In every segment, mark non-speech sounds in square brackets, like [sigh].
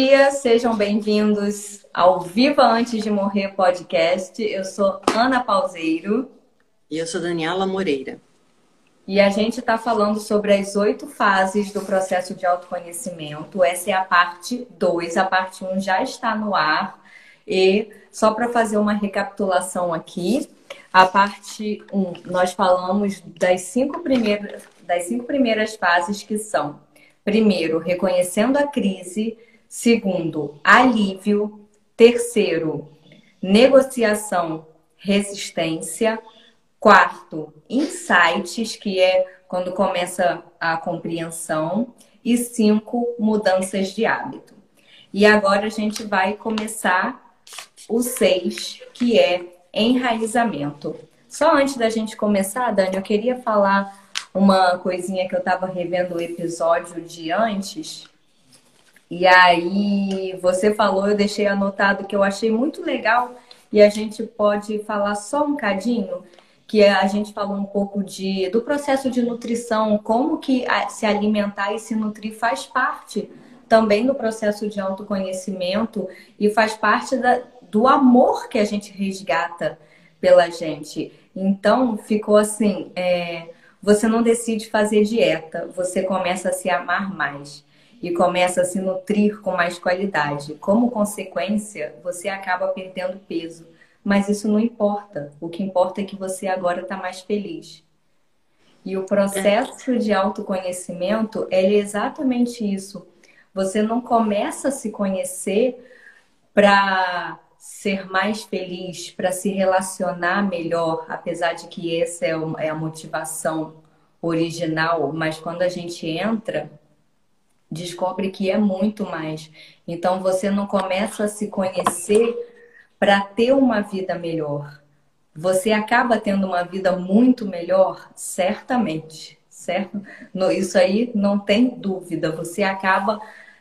dia, sejam bem-vindos ao Viva Antes de Morrer podcast. Eu sou Ana Pauseiro. E eu sou Daniela Moreira. E a gente está falando sobre as oito fases do processo de autoconhecimento. Essa é a parte 2. A parte 1 um já está no ar. E só para fazer uma recapitulação aqui, a parte 1, um, nós falamos das cinco, primeiras, das cinco primeiras fases que são: primeiro, reconhecendo a crise, segundo, alívio, terceiro, negociação, resistência, quarto, insights, que é quando começa a compreensão, e cinco, mudanças de hábito. E agora a gente vai começar o 6, que é enraizamento. Só antes da gente começar, Dani, eu queria falar uma coisinha que eu estava revendo o episódio de antes. E aí você falou, eu deixei anotado que eu achei muito legal e a gente pode falar só um cadinho, que a gente falou um pouco de, do processo de nutrição, como que se alimentar e se nutrir faz parte também do processo de autoconhecimento e faz parte da, do amor que a gente resgata pela gente. Então, ficou assim: é, você não decide fazer dieta, você começa a se amar mais e começa a se nutrir com mais qualidade. Como consequência, você acaba perdendo peso. Mas isso não importa. O que importa é que você agora está mais feliz. E o processo de autoconhecimento é exatamente isso. Você não começa a se conhecer para ser mais feliz, para se relacionar melhor, apesar de que essa é, é a motivação original, mas quando a gente entra, descobre que é muito mais. Então você não começa a se conhecer para ter uma vida melhor. Você acaba tendo uma vida muito melhor, certamente, certo? Isso aí não tem dúvida. Você acaba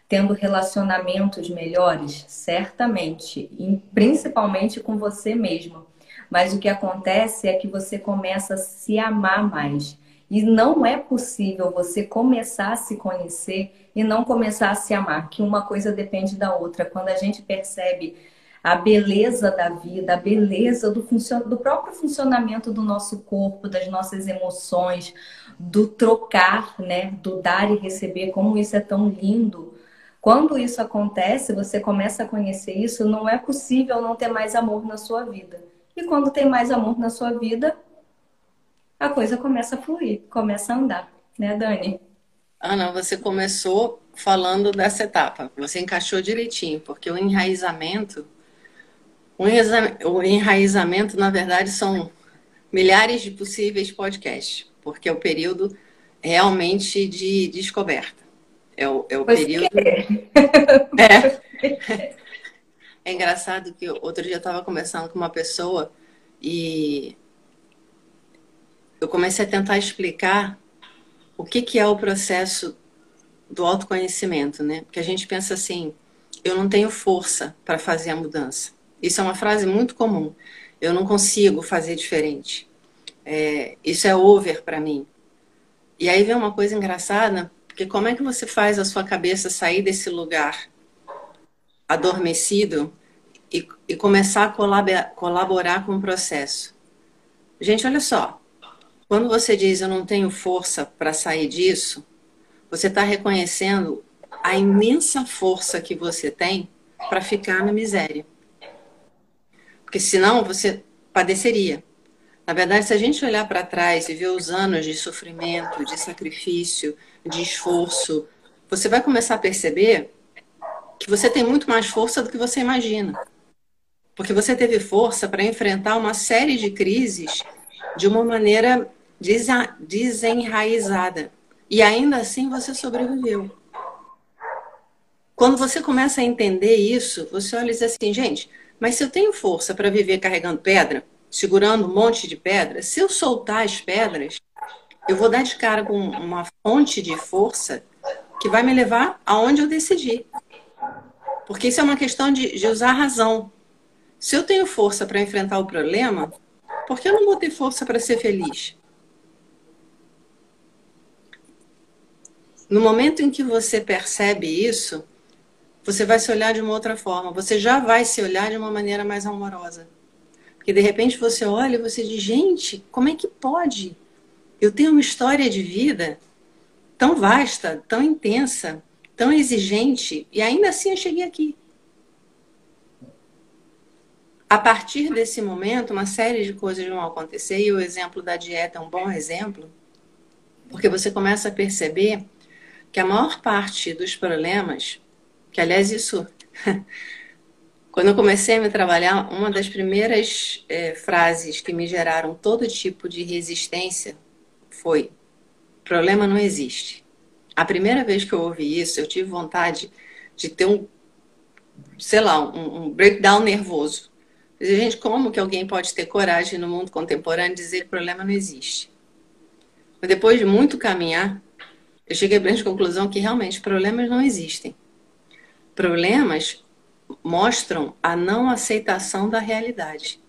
tendo relacionamentos melhores? Certamente, principalmente com você mesmo. Mas o que acontece é que você começa a se amar mais. E não é possível você começar a se conhecer e não começar a se amar, que uma coisa depende da outra. Quando a gente percebe a beleza da vida, a beleza do, do próprio funcionamento do nosso corpo, das nossas emoções, do trocar, né, do dar e receber, como isso é tão lindo. Quando isso acontece, você começa a conhecer isso, não é possível não ter mais amor na sua vida. E quando tem mais amor na sua vida, a coisa começa a fluir, começa a andar, né, Dani? Ana, você começou falando dessa etapa. Você encaixou direitinho, porque o enraizamento, o enraizamento, na verdade, são milhares de possíveis podcasts, porque é o período realmente de descoberta. É o, é o período. É. [laughs] [laughs] é engraçado que outro dia eu estava conversando com uma pessoa e eu comecei a tentar explicar o que, que é o processo do autoconhecimento, né? Porque a gente pensa assim, eu não tenho força para fazer a mudança. Isso é uma frase muito comum. Eu não consigo fazer diferente. É, isso é over para mim. E aí vem uma coisa engraçada, porque como é que você faz a sua cabeça sair desse lugar adormecido e, e começar a colaborar, colaborar com o processo? Gente, olha só. Quando você diz eu não tenho força para sair disso, você está reconhecendo a imensa força que você tem para ficar na miséria. Porque senão você padeceria. Na verdade, se a gente olhar para trás e ver os anos de sofrimento, de sacrifício, de esforço, você vai começar a perceber que você tem muito mais força do que você imagina. Porque você teve força para enfrentar uma série de crises de uma maneira desenraizada. E ainda assim você sobreviveu. Quando você começa a entender isso, você olha e diz assim, gente, mas se eu tenho força para viver carregando pedra, segurando um monte de pedra, se eu soltar as pedras, eu vou dar de cara com uma fonte de força que vai me levar aonde eu decidi. Porque isso é uma questão de, de usar a razão. Se eu tenho força para enfrentar o problema, por que eu não vou ter força para ser feliz? No momento em que você percebe isso, você vai se olhar de uma outra forma. Você já vai se olhar de uma maneira mais amorosa. Porque de repente você olha e você diz: gente, como é que pode? Eu tenho uma história de vida tão vasta, tão intensa, tão exigente, e ainda assim eu cheguei aqui. A partir desse momento, uma série de coisas vão acontecer, e o exemplo da dieta é um bom exemplo, porque você começa a perceber que a maior parte dos problemas, que aliás isso, [laughs] quando eu comecei a me trabalhar, uma das primeiras é, frases que me geraram todo tipo de resistência foi: problema não existe. A primeira vez que eu ouvi isso, eu tive vontade de ter um, sei lá, um, um breakdown nervoso Gente, como que alguém pode ter coragem no mundo contemporâneo de dizer que problema não existe? Mas depois de muito caminhar, eu cheguei a grande conclusão que realmente problemas não existem. Problemas mostram a não aceitação da realidade.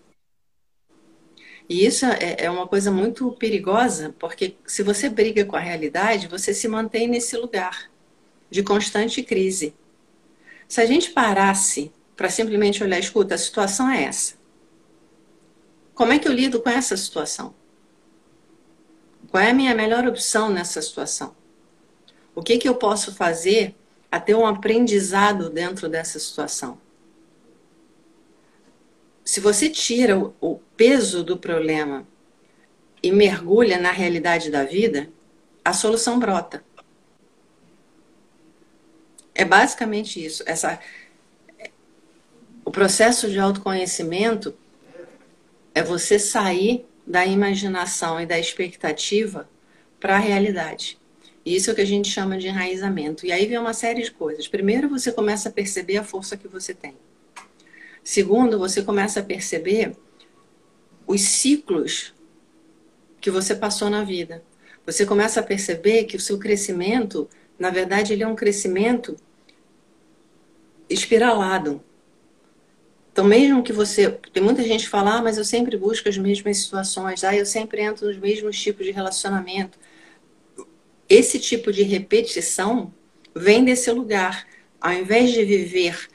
E isso é, é uma coisa muito perigosa, porque se você briga com a realidade, você se mantém nesse lugar de constante crise. Se a gente parasse para simplesmente olhar, escuta, a situação é essa. Como é que eu lido com essa situação? Qual é a minha melhor opção nessa situação? O que, que eu posso fazer a ter um aprendizado dentro dessa situação? Se você tira o peso do problema e mergulha na realidade da vida, a solução brota. É basicamente isso. Essa, o processo de autoconhecimento é você sair da imaginação e da expectativa para a realidade. Isso é o que a gente chama de enraizamento. E aí vem uma série de coisas. Primeiro, você começa a perceber a força que você tem. Segundo, você começa a perceber os ciclos que você passou na vida. Você começa a perceber que o seu crescimento, na verdade, ele é um crescimento espiralado. Então, mesmo que você. Tem muita gente que fala, ah, mas eu sempre busco as mesmas situações, ah, eu sempre entro nos mesmos tipos de relacionamento. Esse tipo de repetição vem desse lugar. Ao invés de viver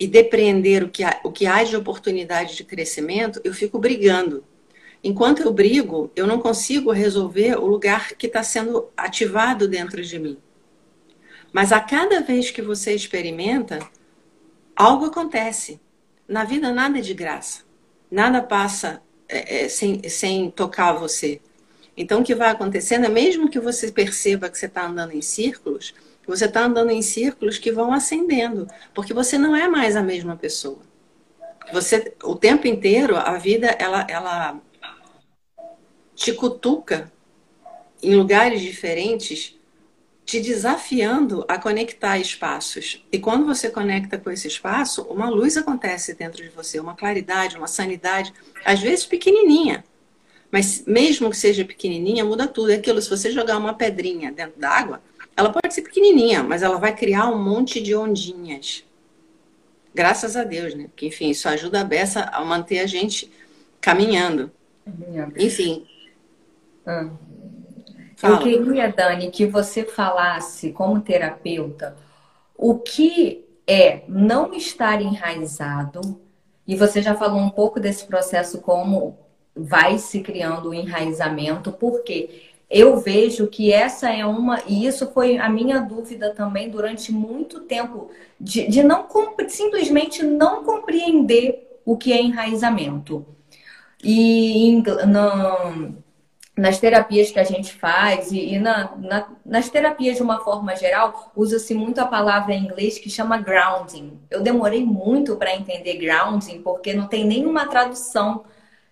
e depreender o que, há, o que há de oportunidade de crescimento, eu fico brigando. Enquanto eu brigo, eu não consigo resolver o lugar que está sendo ativado dentro de mim. Mas a cada vez que você experimenta, algo acontece. Na vida nada é de graça. Nada passa é, é, sem, sem tocar você. Então, o que vai acontecendo é, mesmo que você perceba que você está andando em círculos, você está andando em círculos que vão ascendendo, porque você não é mais a mesma pessoa. Você, o tempo inteiro, a vida, ela, ela te cutuca em lugares diferentes te desafiando a conectar espaços. E quando você conecta com esse espaço, uma luz acontece dentro de você, uma claridade, uma sanidade, às vezes pequenininha. Mas mesmo que seja pequenininha, muda tudo. É aquilo, se você jogar uma pedrinha dentro d'água, ela pode ser pequenininha, mas ela vai criar um monte de ondinhas. Graças a Deus, né? Porque, enfim, isso ajuda a beça a manter a gente caminhando. Enfim. Ah. Eu queria, Dani, que você falasse, como terapeuta, o que é não estar enraizado, e você já falou um pouco desse processo, como vai se criando o enraizamento, porque eu vejo que essa é uma, e isso foi a minha dúvida também durante muito tempo, de, de não simplesmente não compreender o que é enraizamento. E não nas terapias que a gente faz e, e na, na, nas terapias de uma forma geral, usa-se muito a palavra em inglês que chama grounding. Eu demorei muito para entender grounding porque não tem nenhuma tradução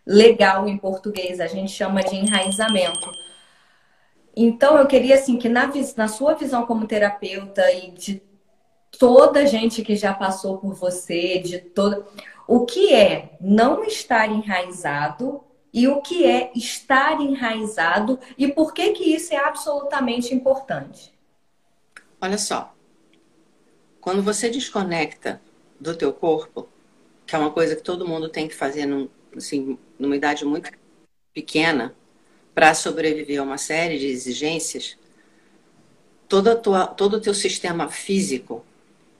legal em português. A gente chama de enraizamento. Então, eu queria assim que na, na sua visão como terapeuta e de toda a gente que já passou por você, de toda, o que é não estar enraizado e o que é estar enraizado e por que que isso é absolutamente importante. Olha só, quando você desconecta do teu corpo, que é uma coisa que todo mundo tem que fazer num, assim, numa idade muito pequena para sobreviver a uma série de exigências, todo, tua, todo o teu sistema físico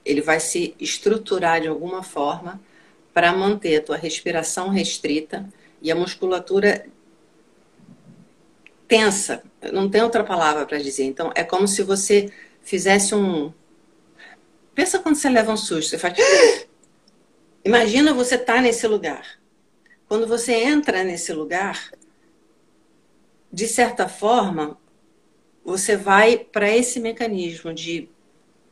ele vai se estruturar de alguma forma para manter a tua respiração restrita e a musculatura tensa. Não tem outra palavra para dizer. Então, é como se você fizesse um. Pensa quando você leva um susto, você faz. [gasps] Imagina você estar tá nesse lugar. Quando você entra nesse lugar, de certa forma, você vai para esse mecanismo de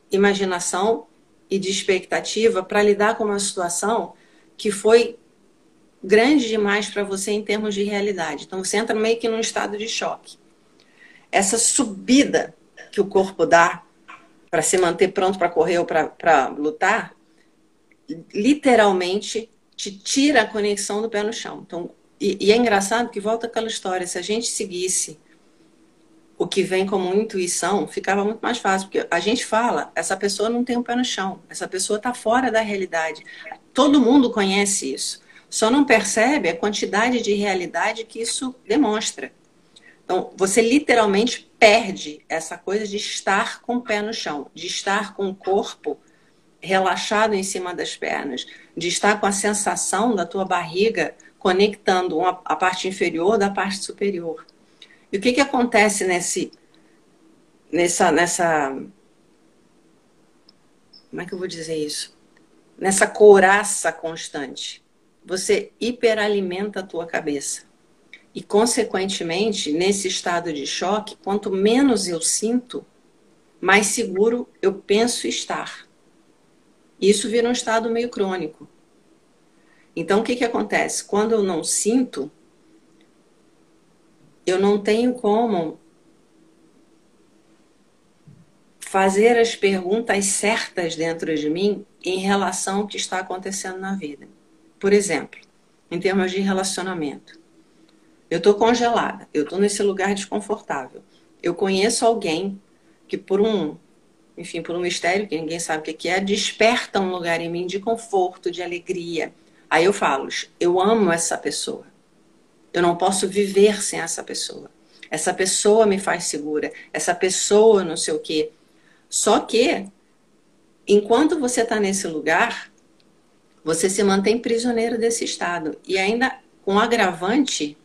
imaginação e de expectativa para lidar com uma situação que foi grande demais para você em termos de realidade. Então você entra meio que num estado de choque. Essa subida que o corpo dá para se manter pronto para correr ou para lutar, literalmente te tira a conexão do pé no chão. Então, e, e é engraçado que volta aquela história, se a gente seguisse o que vem como intuição, ficava muito mais fácil, porque a gente fala, essa pessoa não tem um pé no chão, essa pessoa está fora da realidade. Todo mundo conhece isso, só não percebe a quantidade de realidade que isso demonstra. Então, você literalmente perde essa coisa de estar com o pé no chão, de estar com o corpo relaxado em cima das pernas, de estar com a sensação da tua barriga conectando uma, a parte inferior da parte superior. E o que, que acontece nesse, nessa, nessa. Como é que eu vou dizer isso? Nessa couraça constante. Você hiperalimenta a tua cabeça. E, consequentemente, nesse estado de choque, quanto menos eu sinto, mais seguro eu penso estar. Isso vira um estado meio crônico. Então, o que, que acontece? Quando eu não sinto, eu não tenho como fazer as perguntas certas dentro de mim em relação ao que está acontecendo na vida. Por exemplo, em termos de relacionamento. Eu estou congelada, eu estou nesse lugar desconfortável. Eu conheço alguém que por um, enfim, por um mistério que ninguém sabe o que é, desperta um lugar em mim de conforto, de alegria. Aí eu falo, eu amo essa pessoa. Eu não posso viver sem essa pessoa. Essa pessoa me faz segura. Essa pessoa não sei o quê. Só que, enquanto você está nesse lugar, você se mantém prisioneiro desse estado. E ainda com agravante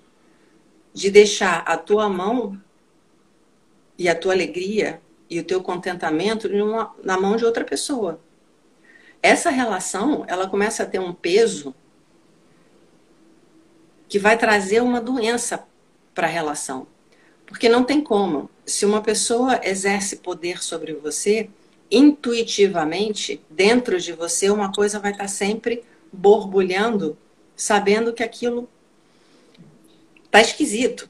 de deixar a tua mão e a tua alegria e o teu contentamento na mão de outra pessoa. Essa relação, ela começa a ter um peso que vai trazer uma doença para a relação. Porque não tem como. Se uma pessoa exerce poder sobre você, intuitivamente, dentro de você, uma coisa vai estar sempre borbulhando, sabendo que aquilo está esquisito.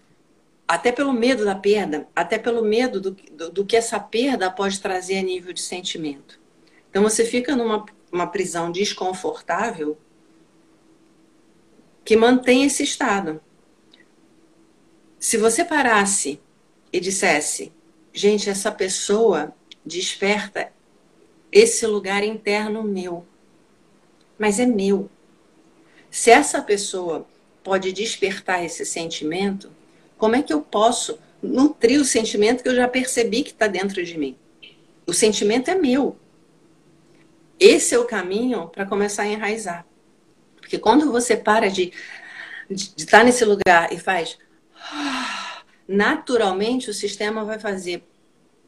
Até pelo medo da perda, até pelo medo do, do, do, que essa perda pode trazer a nível de sentimento. Então você fica numa uma prisão desconfortável que mantém esse estado. Se você parasse e dissesse, gente, essa pessoa desperta esse lugar interno meu, mas é meu. Se essa pessoa pode despertar esse sentimento, como é que eu posso nutrir o sentimento que eu já percebi que está dentro de mim? O sentimento é meu. Esse é o caminho para começar a enraizar. Porque quando você para de, estar nesse lugar e faz. Naturalmente o sistema vai fazer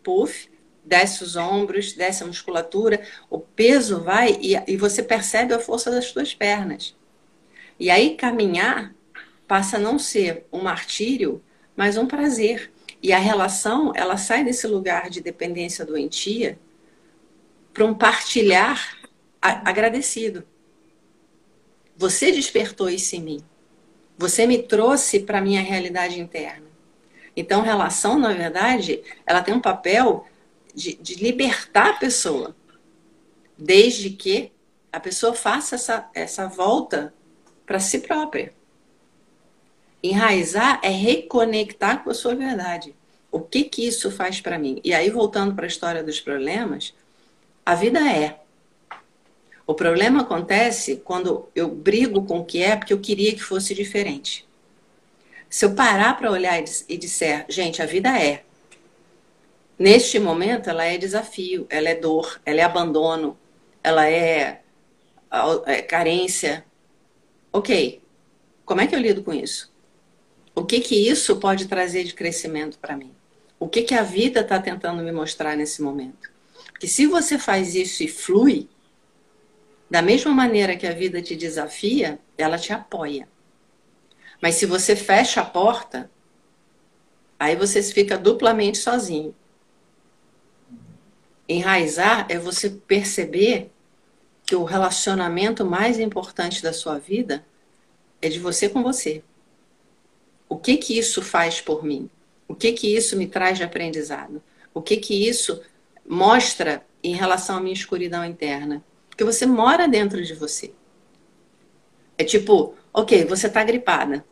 puff, desce os ombros, desce a musculatura, o peso vai e, e você percebe a força das suas pernas. E aí caminhar passa a não ser um martírio, mas um prazer. E a relação, ela sai desse lugar de dependência doentia para um partilhar agradecido. Você despertou isso em mim. Você me trouxe para minha realidade interna. Então, relação, na verdade, ela tem um papel de, de libertar a pessoa, desde que a pessoa faça essa, essa volta para si própria. Enraizar é reconectar com a sua verdade. O que que isso faz para mim? E aí, voltando para a história dos problemas, a vida é. O problema acontece quando eu brigo com o que é porque eu queria que fosse diferente. Se eu parar para olhar e disser, gente, a vida é. Neste momento, ela é desafio, ela é dor, ela é abandono, ela é, é carência. Ok, como é que eu lido com isso? O que que isso pode trazer de crescimento para mim? O que que a vida está tentando me mostrar nesse momento? Que se você faz isso e flui, da mesma maneira que a vida te desafia, ela te apoia. Mas se você fecha a porta, aí você fica duplamente sozinho. Enraizar é você perceber que o relacionamento mais importante da sua vida é de você com você. O que que isso faz por mim? O que que isso me traz de aprendizado? O que que isso mostra em relação à minha escuridão interna? Porque você mora dentro de você. É tipo, ok, você está gripada.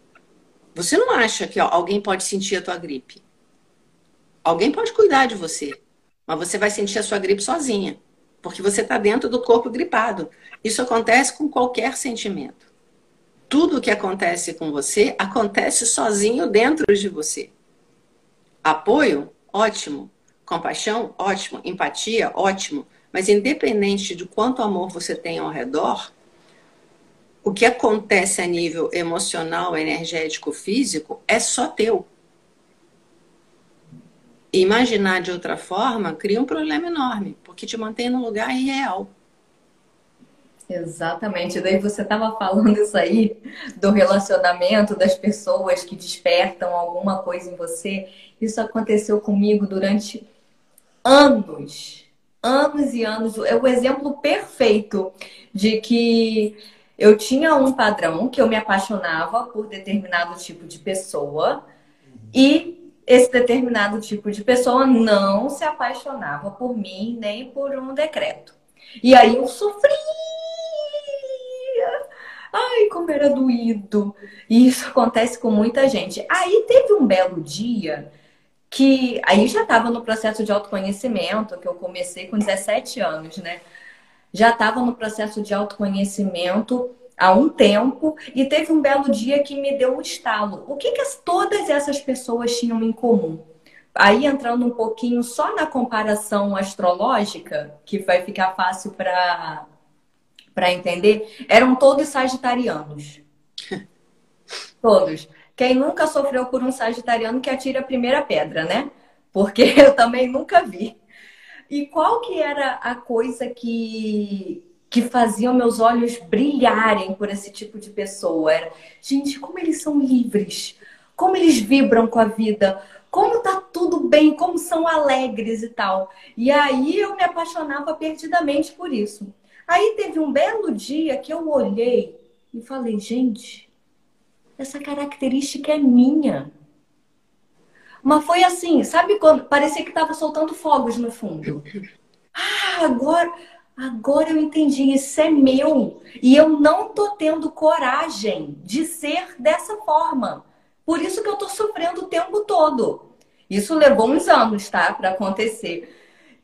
Você não acha que alguém pode sentir a tua gripe? Alguém pode cuidar de você. Mas você vai sentir a sua gripe sozinha, porque você está dentro do corpo gripado. Isso acontece com qualquer sentimento. Tudo o que acontece com você acontece sozinho dentro de você. Apoio, ótimo. Compaixão, ótimo. Empatia, ótimo. Mas independente de quanto amor você tem ao redor, o que acontece a nível emocional, energético, físico é só teu imaginar de outra forma cria um problema enorme, porque te mantém num lugar irreal. Exatamente. Daí você estava falando isso aí do relacionamento das pessoas que despertam alguma coisa em você. Isso aconteceu comigo durante anos, anos e anos. É o exemplo perfeito de que eu tinha um padrão que eu me apaixonava por determinado tipo de pessoa e esse determinado tipo de pessoa não se apaixonava por mim nem por um decreto. E aí eu sofria. Ai, como era doído. E isso acontece com muita gente. Aí teve um belo dia que aí já estava no processo de autoconhecimento, que eu comecei com 17 anos, né? Já estava no processo de autoconhecimento há um tempo e teve um belo dia que me deu um estalo. O que, que todas essas pessoas tinham em comum? Aí entrando um pouquinho só na comparação astrológica, que vai ficar fácil para para entender, eram todos sagitarianos. [laughs] todos. Quem nunca sofreu por um sagitariano que atira a primeira pedra, né? Porque [laughs] eu também nunca vi. E qual que era a coisa que que faziam meus olhos brilharem por esse tipo de pessoa. Era, gente, como eles são livres, como eles vibram com a vida, como tá tudo bem, como são alegres e tal. E aí eu me apaixonava perdidamente por isso. Aí teve um belo dia que eu olhei e falei, gente, essa característica é minha. Mas foi assim, sabe quando parecia que estava soltando fogos no fundo. Ah, agora Agora eu entendi, isso é meu. E eu não tô tendo coragem de ser dessa forma. Por isso que eu tô sofrendo o tempo todo. Isso levou uns anos, tá, para acontecer.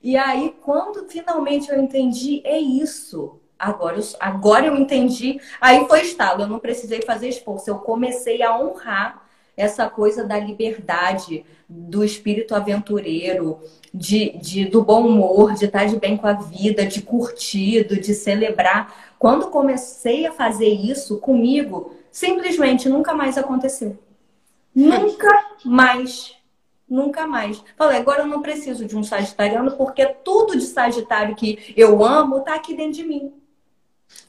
E aí, quando finalmente eu entendi, é isso. Agora eu, agora eu entendi. Aí foi estalo, eu não precisei fazer esforço. Eu comecei a honrar essa coisa da liberdade, do espírito aventureiro, de, de, do bom humor, de estar de bem com a vida, de curtido, de celebrar. Quando comecei a fazer isso comigo, simplesmente nunca mais aconteceu. Nunca mais. Nunca mais. Falei, agora eu não preciso de um sagitariano, porque tudo de sagitário que eu amo está aqui dentro de mim.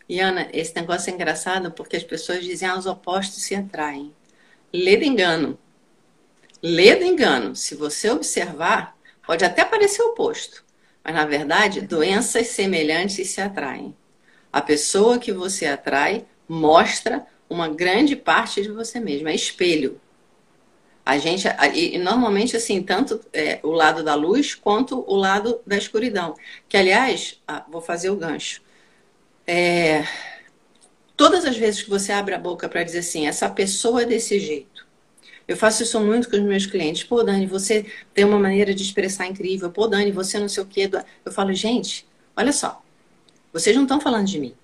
E Ana, esse negócio é engraçado porque as pessoas dizem ah, os opostos se atraem. Lê de engano. Lê de engano. Se você observar, Pode até parecer oposto, mas na verdade, doenças semelhantes se atraem. A pessoa que você atrai mostra uma grande parte de você mesmo, é espelho. A gente, e normalmente assim, tanto é, o lado da luz quanto o lado da escuridão. Que aliás, ah, vou fazer o gancho. É, todas as vezes que você abre a boca para dizer assim, essa pessoa é desse jeito, eu faço isso muito com os meus clientes. Pô, Dani, você tem uma maneira de expressar incrível. Pô, Dani, você não sei o quê. Eu falo, gente, olha só. Vocês não estão falando de mim.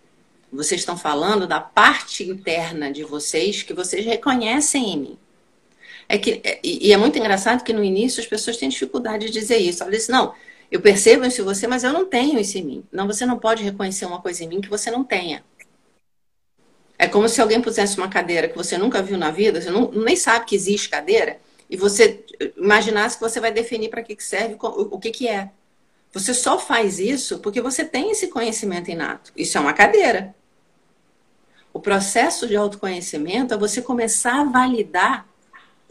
Vocês estão falando da parte interna de vocês que vocês reconhecem em mim. É que, é, e é muito engraçado que no início as pessoas têm dificuldade de dizer isso. Elas dizem, não, Eu percebo isso em você, mas eu não tenho isso em mim. Não, você não pode reconhecer uma coisa em mim que você não tenha. É como se alguém pusesse uma cadeira que você nunca viu na vida, você não, nem sabe que existe cadeira, e você imaginasse que você vai definir para que serve, o que, que é. Você só faz isso porque você tem esse conhecimento inato. Isso é uma cadeira. O processo de autoconhecimento é você começar a validar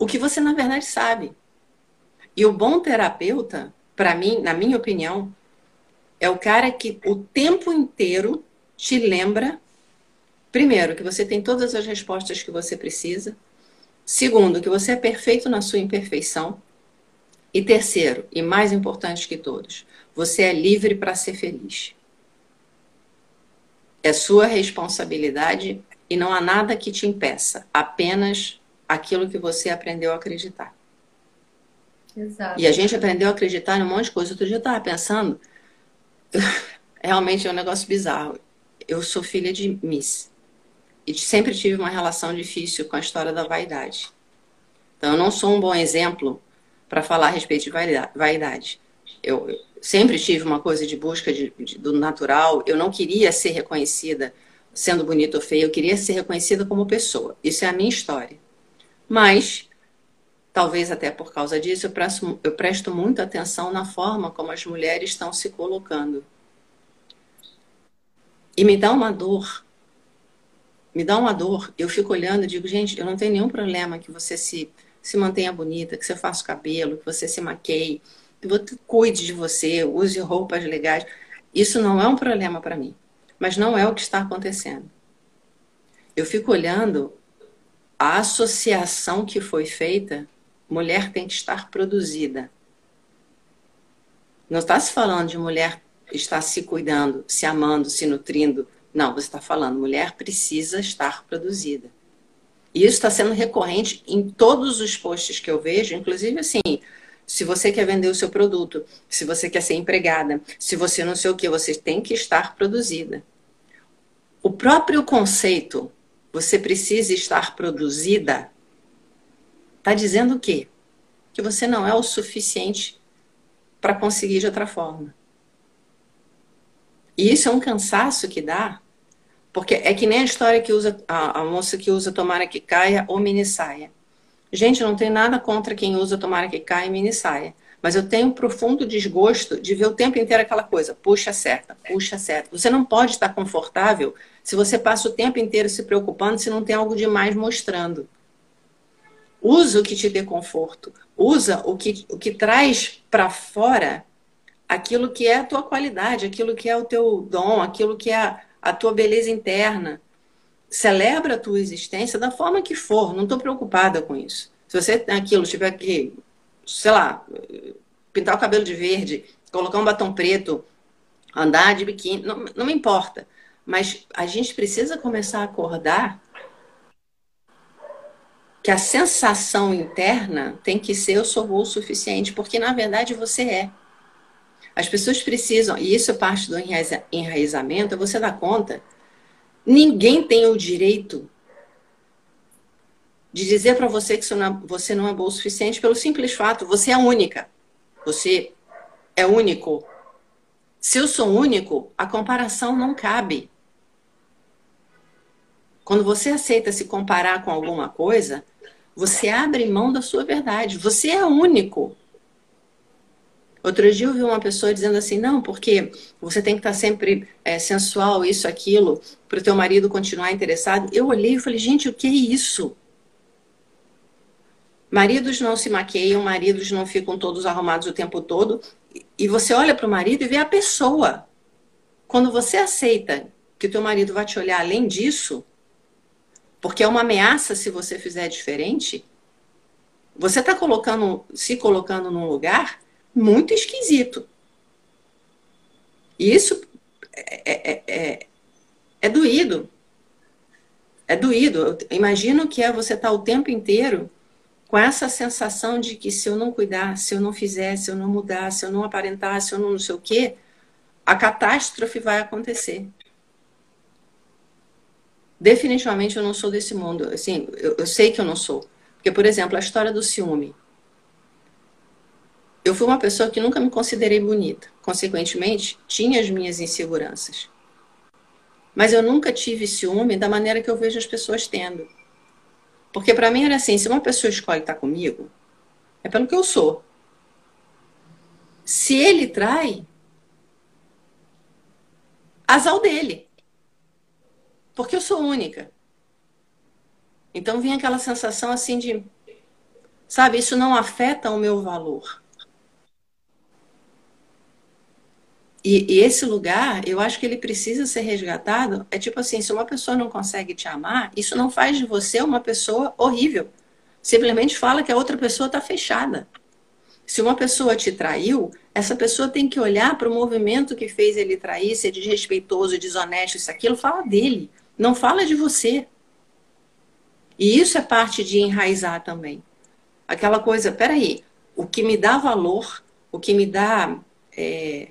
o que você na verdade sabe. E o bom terapeuta, para mim, na minha opinião, é o cara que o tempo inteiro te lembra, primeiro, que você tem todas as respostas que você precisa. Segundo, que você é perfeito na sua imperfeição. E terceiro, e mais importante que todos, você é livre para ser feliz. É sua responsabilidade e não há nada que te impeça, apenas aquilo que você aprendeu a acreditar. Exato. E a gente aprendeu a acreditar em um monte de coisa. Outro dia eu estava pensando, [laughs] realmente é um negócio bizarro. Eu sou filha de Miss e sempre tive uma relação difícil com a história da vaidade. Então eu não sou um bom exemplo para falar a respeito de vaidade. Eu, sempre tive uma coisa de busca de, de, do natural. Eu não queria ser reconhecida sendo bonita ou feia, eu queria ser reconhecida como pessoa. Isso é a minha história. Mas, talvez até por causa disso, eu presto, eu presto muita atenção na forma como as mulheres estão se colocando. E me dá uma dor. Me dá uma dor. Eu fico olhando e digo, gente, eu não tenho nenhum problema que você se, se mantenha bonita, que você faça o cabelo, que você se maqueie cuide de você, use roupas legais. Isso não é um problema para mim. Mas não é o que está acontecendo. Eu fico olhando a associação que foi feita, mulher tem que estar produzida. Não está se falando de mulher estar se cuidando, se amando, se nutrindo. Não, você está falando, mulher precisa estar produzida. E isso está sendo recorrente em todos os posts que eu vejo, inclusive assim, se você quer vender o seu produto, se você quer ser empregada, se você não sei o que, você tem que estar produzida. O próprio conceito, você precisa estar produzida, está dizendo o quê? Que você não é o suficiente para conseguir de outra forma. E isso é um cansaço que dá, porque é que nem a história que usa a, a moça que usa tomara que caia ou mini saia. Gente, não tenho nada contra quem usa tomara que caia em mini saia. Mas eu tenho um profundo desgosto de ver o tempo inteiro aquela coisa, puxa certa, puxa certa. Você não pode estar confortável se você passa o tempo inteiro se preocupando se não tem algo demais mostrando. Usa o que te dê conforto. Usa o que, o que traz para fora aquilo que é a tua qualidade, aquilo que é o teu dom, aquilo que é a, a tua beleza interna celebra a tua existência da forma que for, não estou preocupada com isso. Se você aquilo, tiver que, sei lá, pintar o cabelo de verde, colocar um batom preto, andar de biquíni, não, não me importa. Mas a gente precisa começar a acordar que a sensação interna tem que ser eu sou o suficiente, porque na verdade você é. As pessoas precisam, e isso é parte do enraizamento, é você dar conta Ninguém tem o direito de dizer para você que você não é boa o suficiente pelo simples fato, você é única. Você é único. Se eu sou único, a comparação não cabe. Quando você aceita se comparar com alguma coisa, você abre mão da sua verdade. Você é único. Outro dia eu vi uma pessoa dizendo assim, não, porque você tem que estar sempre é, sensual, isso, aquilo, para o teu marido continuar interessado. Eu olhei e falei, gente, o que é isso? Maridos não se maqueiam, maridos não ficam todos arrumados o tempo todo. E você olha para o marido e vê a pessoa. Quando você aceita que o teu marido vai te olhar além disso, porque é uma ameaça se você fizer diferente, você está colocando, se colocando num lugar muito esquisito. E isso é, é, é, é doído. É doído. Eu imagino que é você estar tá o tempo inteiro com essa sensação de que se eu não cuidar, se eu não fizer, se eu não mudar, se eu não aparentar, se eu não não sei o quê, a catástrofe vai acontecer. Definitivamente eu não sou desse mundo. Assim, eu, eu sei que eu não sou. Porque, por exemplo, a história do ciúme Eu fui uma pessoa que nunca me considerei bonita. Consequentemente, tinha as minhas inseguranças. Mas eu nunca tive ciúme da maneira que eu vejo as pessoas tendo. Porque para mim era assim, se uma pessoa escolhe estar comigo, é pelo que eu sou. Se ele trai, azar dele. Porque eu sou única. Então vinha aquela sensação assim de, sabe, isso não afeta o meu valor. E, e, esse lugar, eu acho que ele precisa ser resgatado. É tipo assim, se uma pessoa não consegue te amar, isso não faz de você uma pessoa horrível. Simplesmente fala que a outra pessoa está fechada. Se uma pessoa te traiu, essa pessoa tem que olhar para o movimento que fez ele trair, ser desrespeitoso, desonesto, isso, aquilo, fala dele. Não fala de você. E isso é parte de enraizar também. Aquela coisa, peraí, o que me dá valor, o que me dá. É,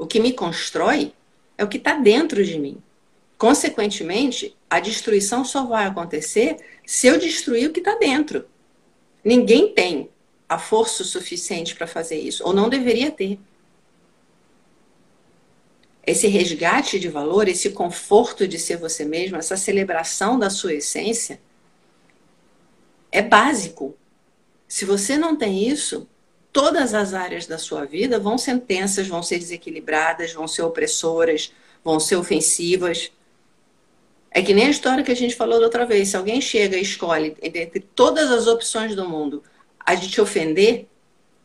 o que me constrói é o que está dentro de mim. Consequentemente, a destruição só vai acontecer se eu destruir o que está dentro. Ninguém tem a força suficiente para fazer isso, ou não deveria ter. Esse resgate de valor, esse conforto de ser você mesmo, essa celebração da sua essência, é básico. Se você não tem isso, todas as áreas da sua vida vão ser tensas, vão ser desequilibradas, vão ser opressoras, vão ser ofensivas. É que nem a história que a gente falou da outra vez. Se alguém chega e escolhe, entre todas as opções do mundo, a de te ofender,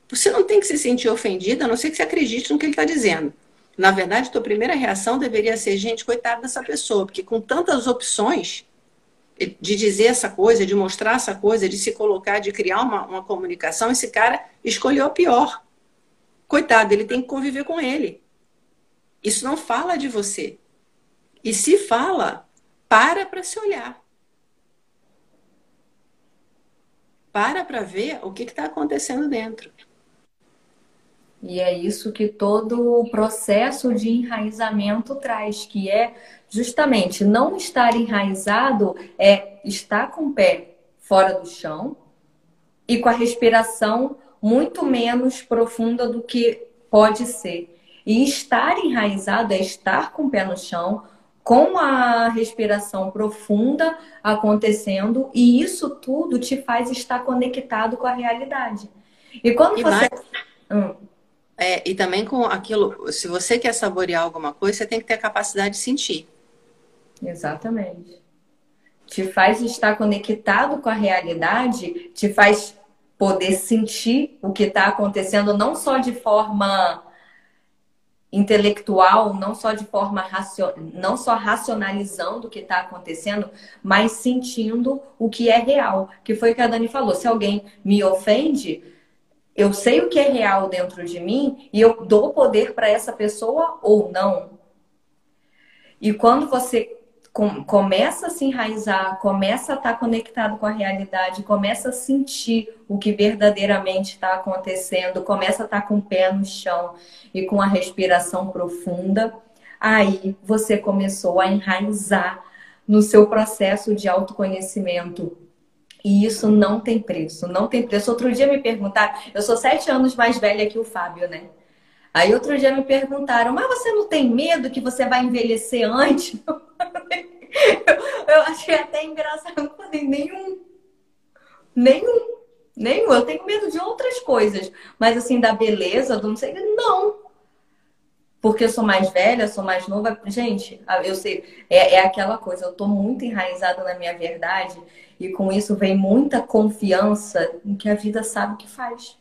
você não tem que se sentir ofendida, a não ser que você acredite no que ele está dizendo. Na verdade, tua primeira reação deveria ser, gente, coitada dessa pessoa, porque com tantas opções de dizer essa coisa, de mostrar essa coisa, de se colocar, de criar uma, uma comunicação, esse cara escolheu a pior. Coitado, ele tem que conviver com ele. Isso não fala de você. E se fala, para para se olhar. para para ver o que está acontecendo dentro. E é isso que todo o processo de enraizamento traz, que é justamente não estar enraizado é estar com o pé fora do chão e com a respiração muito menos profunda do que pode ser. E estar enraizado é estar com o pé no chão, com a respiração profunda acontecendo, e isso tudo te faz estar conectado com a realidade. E quando e você. Mais, hum. é, e também com aquilo, se você quer saborear alguma coisa, você tem que ter a capacidade de sentir. Exatamente. Te faz estar conectado com a realidade, te faz poder sentir o que está acontecendo, não só de forma intelectual, não só de forma racio... não só racionalizando o que está acontecendo, mas sentindo o que é real. Que foi o que a Dani falou. Se alguém me ofende, eu sei o que é real dentro de mim e eu dou poder para essa pessoa ou não. E quando você começa a se enraizar, começa a estar conectado com a realidade, começa a sentir o que verdadeiramente está acontecendo, começa a estar com o pé no chão e com a respiração profunda, aí você começou a enraizar no seu processo de autoconhecimento. E isso não tem preço, não tem preço. Outro dia me perguntaram, eu sou sete anos mais velha que o Fábio, né? Aí outro dia me perguntaram, mas você não tem medo que você vai envelhecer antes? [laughs] eu achei até engraçado. Eu falei, nenhum. Nenhum. Nenhum. Eu tenho medo de outras coisas. Mas assim, da beleza, do não sei. Não. Porque eu sou mais velha, sou mais nova. Gente, eu sei. É, é aquela coisa. Eu tô muito enraizada na minha verdade. E com isso vem muita confiança em que a vida sabe o que faz.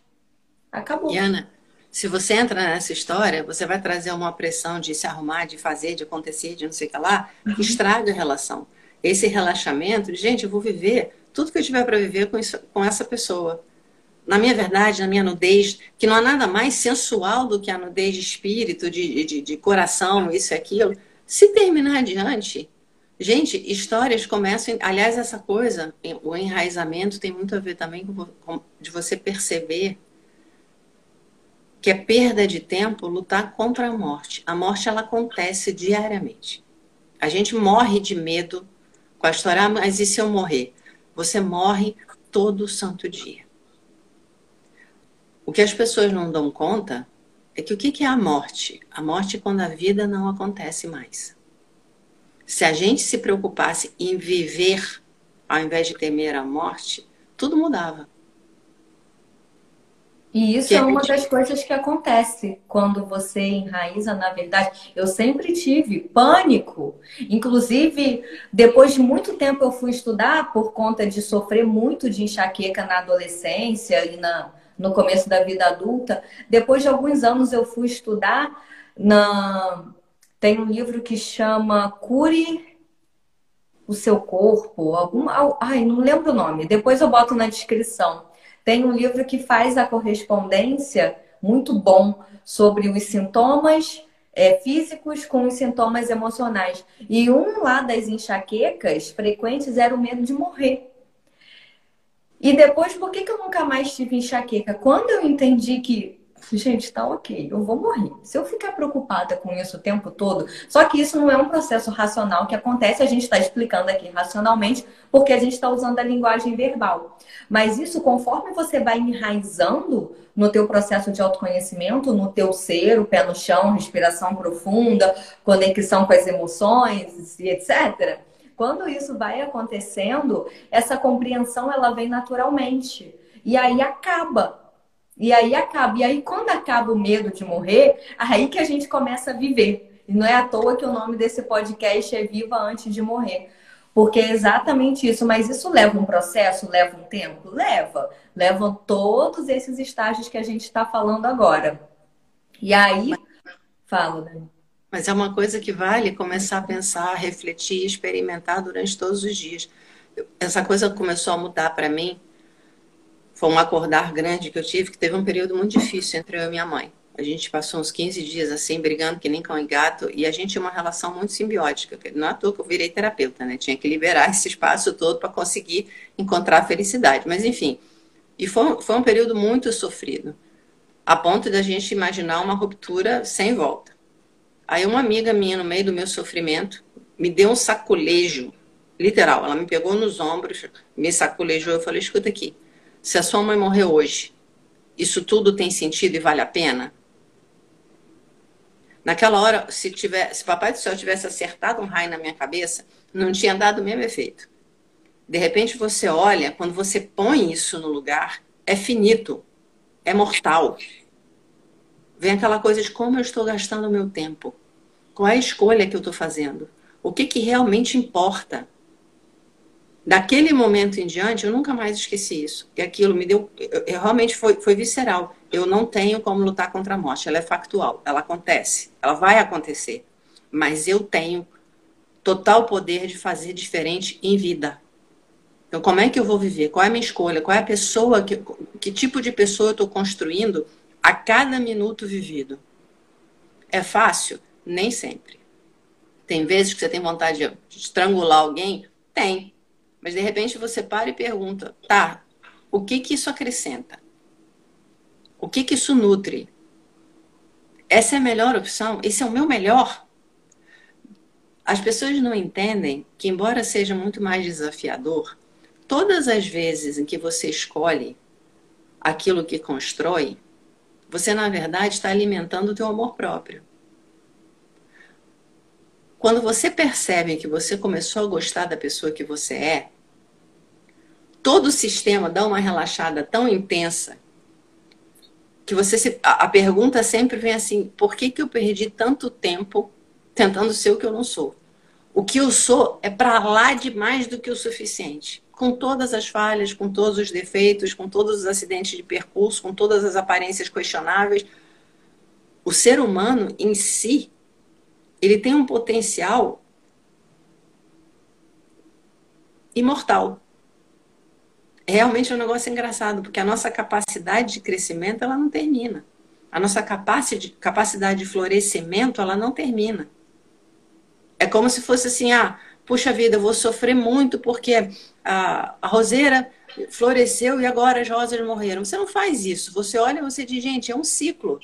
Acabou. E Ana, se você entra nessa história, você vai trazer uma pressão de se arrumar, de fazer, de acontecer, de não sei o que lá, que uhum. estraga a relação. Esse relaxamento, gente, eu vou viver tudo que eu tiver para viver com, isso, com essa pessoa. Na minha verdade, na minha nudez, que não há nada mais sensual do que a nudez de espírito, de, de, de coração, isso e aquilo. Se terminar adiante, gente, histórias começam. Aliás, essa coisa, o enraizamento tem muito a ver também com, com de você perceber que é perda de tempo lutar contra a morte. A morte ela acontece diariamente. A gente morre de medo com a história, ah, mas e se eu morrer? Você morre todo santo dia. O que as pessoas não dão conta é que o que é a morte? A morte é quando a vida não acontece mais. Se a gente se preocupasse em viver ao invés de temer a morte, tudo mudava. E isso que é uma das coisas que acontece quando você enraiza, na verdade. Eu sempre tive pânico. Inclusive, depois de muito tempo eu fui estudar por conta de sofrer muito de enxaqueca na adolescência e na, no começo da vida adulta. Depois de alguns anos eu fui estudar na tem um livro que chama Cure o seu corpo, algum ai, não lembro o nome. Depois eu boto na descrição tem um livro que faz a correspondência muito bom sobre os sintomas é, físicos com os sintomas emocionais. E um lá das enxaquecas frequentes era o medo de morrer. E depois, por que, que eu nunca mais tive enxaqueca? Quando eu entendi que gente, tá ok, eu vou morrer. Se eu ficar preocupada com isso o tempo todo, só que isso não é um processo racional que acontece, a gente está explicando aqui racionalmente, porque a gente está usando a linguagem verbal. Mas isso, conforme você vai enraizando no teu processo de autoconhecimento, no teu ser, o pé no chão, respiração profunda, conexão com as emoções e etc. Quando isso vai acontecendo, essa compreensão ela vem naturalmente. E aí acaba e aí acaba. E aí, quando acaba o medo de morrer, aí que a gente começa a viver. E não é à toa que o nome desse podcast é Viva Antes de Morrer. Porque é exatamente isso. Mas isso leva um processo, leva um tempo? Leva. Levam todos esses estágios que a gente está falando agora. E aí, falo, Dani. Mas é uma coisa que vale começar a pensar, refletir, experimentar durante todos os dias. Essa coisa começou a mudar para mim foi um acordar grande que eu tive, que teve um período muito difícil entre eu e minha mãe. A gente passou uns 15 dias assim, brigando que nem cão e gato, e a gente tinha uma relação muito simbiótica. Não é à toa que eu virei terapeuta, né? Tinha que liberar [laughs] esse espaço todo para conseguir encontrar a felicidade. Mas, enfim, e foi, foi um período muito sofrido, a ponto da gente imaginar uma ruptura sem volta. Aí, uma amiga minha, no meio do meu sofrimento, me deu um saculejo, literal. Ela me pegou nos ombros, me saculejou. Eu falei: escuta aqui, se a sua mãe morreu hoje, isso tudo tem sentido e vale a pena? Naquela hora, se, tiver, se Papai do Céu tivesse acertado um raio na minha cabeça, não tinha dado o mesmo efeito. De repente você olha, quando você põe isso no lugar, é finito, é mortal. Vem aquela coisa de como eu estou gastando o meu tempo. Qual é a escolha que eu estou fazendo? O que, que realmente importa? Daquele momento em diante, eu nunca mais esqueci isso. E aquilo me deu. Eu, realmente foi, foi visceral. Eu não tenho como lutar contra a morte. Ela é factual. Ela acontece. Ela vai acontecer. Mas eu tenho total poder de fazer diferente em vida. Então, como é que eu vou viver? Qual é a minha escolha? Qual é a pessoa? Que, que tipo de pessoa eu estou construindo a cada minuto vivido? É fácil? Nem sempre. Tem vezes que você tem vontade de estrangular alguém? Tem. Mas de repente você para e pergunta, tá, o que que isso acrescenta? O que que isso nutre? Essa é a melhor opção? Esse é o meu melhor? As pessoas não entendem que, embora seja muito mais desafiador, todas as vezes em que você escolhe aquilo que constrói, você, na verdade, está alimentando o teu amor próprio. Quando você percebe que você começou a gostar da pessoa que você é, todo o sistema dá uma relaxada tão intensa que você se, a, a, pergunta sempre vem assim: por que, que eu perdi tanto tempo tentando ser o que eu não sou? O que eu sou é para lá de mais do que o suficiente. Com todas as falhas, com todos os defeitos, com todos os acidentes de percurso, com todas as aparências questionáveis, o ser humano em si, ele tem um potencial imortal realmente é um negócio engraçado, porque a nossa capacidade de crescimento ela não termina. A nossa capacidade, de florescimento ela não termina. É como se fosse assim, ah, puxa vida, eu vou sofrer muito porque a, a roseira floresceu e agora as rosas morreram. Você não faz isso. Você olha e você diz, gente, é um ciclo.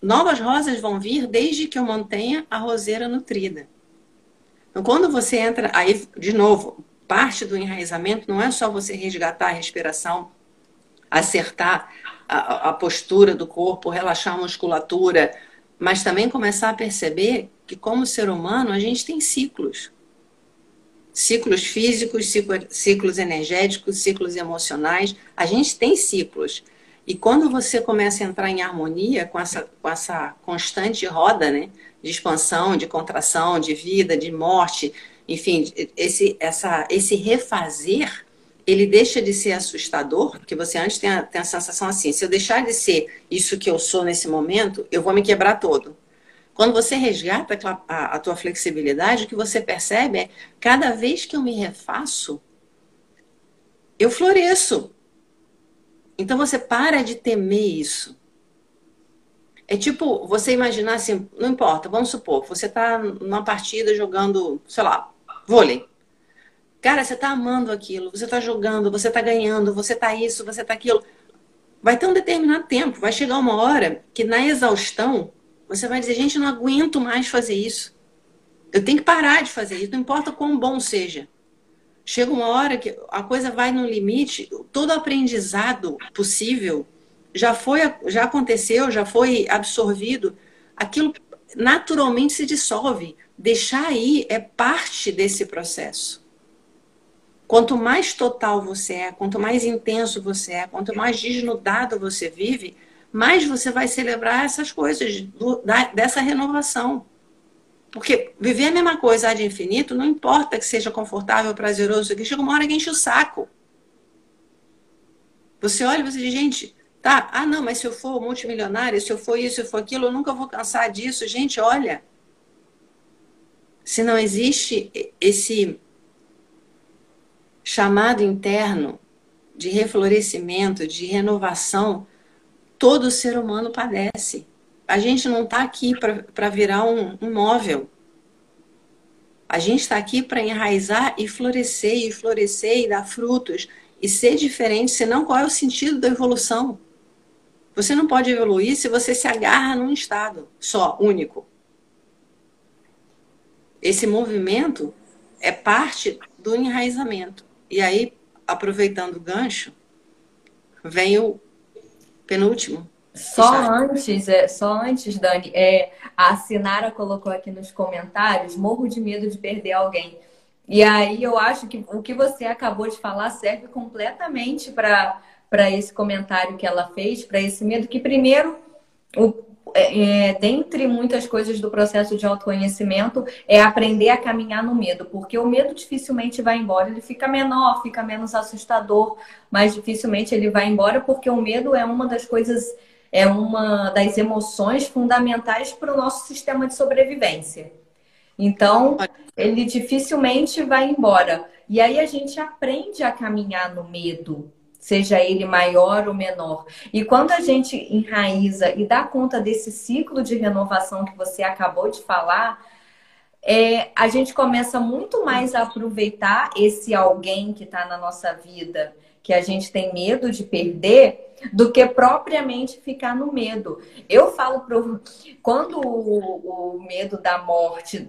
Novas rosas vão vir desde que eu mantenha a roseira nutrida. Então, quando você entra, aí, de novo, parte do enraizamento não é só você resgatar a respiração, acertar a, a postura do corpo, relaxar a musculatura, mas também começar a perceber que, como ser humano, a gente tem ciclos. Ciclos físicos, ciclos energéticos, ciclos emocionais. A gente tem ciclos. E quando você começa a entrar em harmonia com essa, com essa constante roda, né? De expansão, de contração, de vida, de morte, enfim, esse, essa, esse refazer, ele deixa de ser assustador, porque você antes tem a, tem a sensação assim, se eu deixar de ser isso que eu sou nesse momento, eu vou me quebrar todo. Quando você resgata a, a tua flexibilidade, o que você percebe é, cada vez que eu me refaço, eu floresço. Então você para de temer isso. É tipo, você imaginar assim, não importa, vamos supor, você está numa partida jogando, sei lá, vôlei. Cara, você está amando aquilo, você está jogando, você está ganhando, você está isso, você está aquilo. Vai ter um determinado tempo, vai chegar uma hora que na exaustão você vai dizer, gente, não aguento mais fazer isso. Eu tenho que parar de fazer isso, não importa quão bom seja. Chega uma hora que a coisa vai no limite, todo aprendizado possível já foi, já aconteceu, já foi absorvido, aquilo naturalmente se dissolve. Deixar aí é parte desse processo. Quanto mais total você é, quanto mais intenso você é, quanto mais desnudado você vive, mais você vai celebrar essas coisas do, da, dessa renovação. Porque viver a mesma coisa de infinito, não importa que seja confortável, prazeroso, que chega uma hora que enche o saco. Você olha e você diz, gente, tá, ah não, mas se eu for multimilionário, se eu for isso, se eu for aquilo, eu nunca vou cansar disso. Gente, olha, se não existe esse chamado interno de reflorescimento, de renovação, todo ser humano padece. A gente não está aqui para virar um, um móvel. A gente está aqui para enraizar e florescer, e florescer e dar frutos e ser diferente, senão qual é o sentido da evolução? Você não pode evoluir se você se agarra num estado só, único. Esse movimento é parte do enraizamento. E aí, aproveitando o gancho, vem o penúltimo. Só antes, é, só antes, Dani, é, a Sinara colocou aqui nos comentários, morro de medo de perder alguém. E aí eu acho que o que você acabou de falar serve completamente para esse comentário que ela fez, para esse medo, que primeiro o, é, é, dentre muitas coisas do processo de autoconhecimento, é aprender a caminhar no medo, porque o medo dificilmente vai embora, ele fica menor, fica menos assustador, mas dificilmente ele vai embora, porque o medo é uma das coisas, é uma das emoções fundamentais para o nosso sistema de sobrevivência. Então, ele dificilmente vai embora. E aí a gente aprende a caminhar no medo, seja ele maior ou menor. E quando a gente enraiza e dá conta desse ciclo de renovação que você acabou de falar, é, a gente começa muito mais a aproveitar esse alguém que está na nossa vida, que a gente tem medo de perder, do que propriamente ficar no medo. Eu falo pro quando o, o medo da morte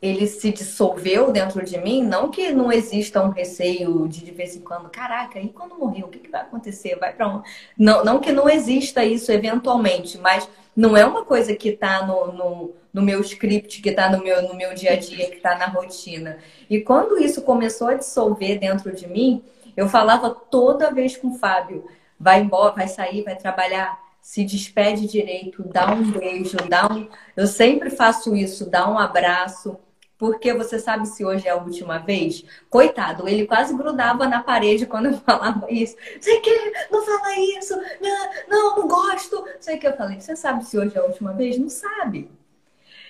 ele se dissolveu dentro de mim, não que não exista um receio de de vez em quando, caraca, e quando morrer, o que, que vai acontecer? Vai para não, não que não exista isso eventualmente, mas não é uma coisa que está no, no, no, meu script, que está no meu, no meu dia a dia, que está na rotina. E quando isso começou a dissolver dentro de mim, eu falava toda vez com o Fábio, vai embora, vai sair, vai trabalhar, se despede direito, dá um beijo, dá um. Eu sempre faço isso, dá um abraço porque você sabe se hoje é a última vez? Coitado, ele quase grudava na parede quando eu falava isso. Sei que, não fala isso, não, não, não gosto. Sei que eu falei, você sabe se hoje é a última vez? Não sabe.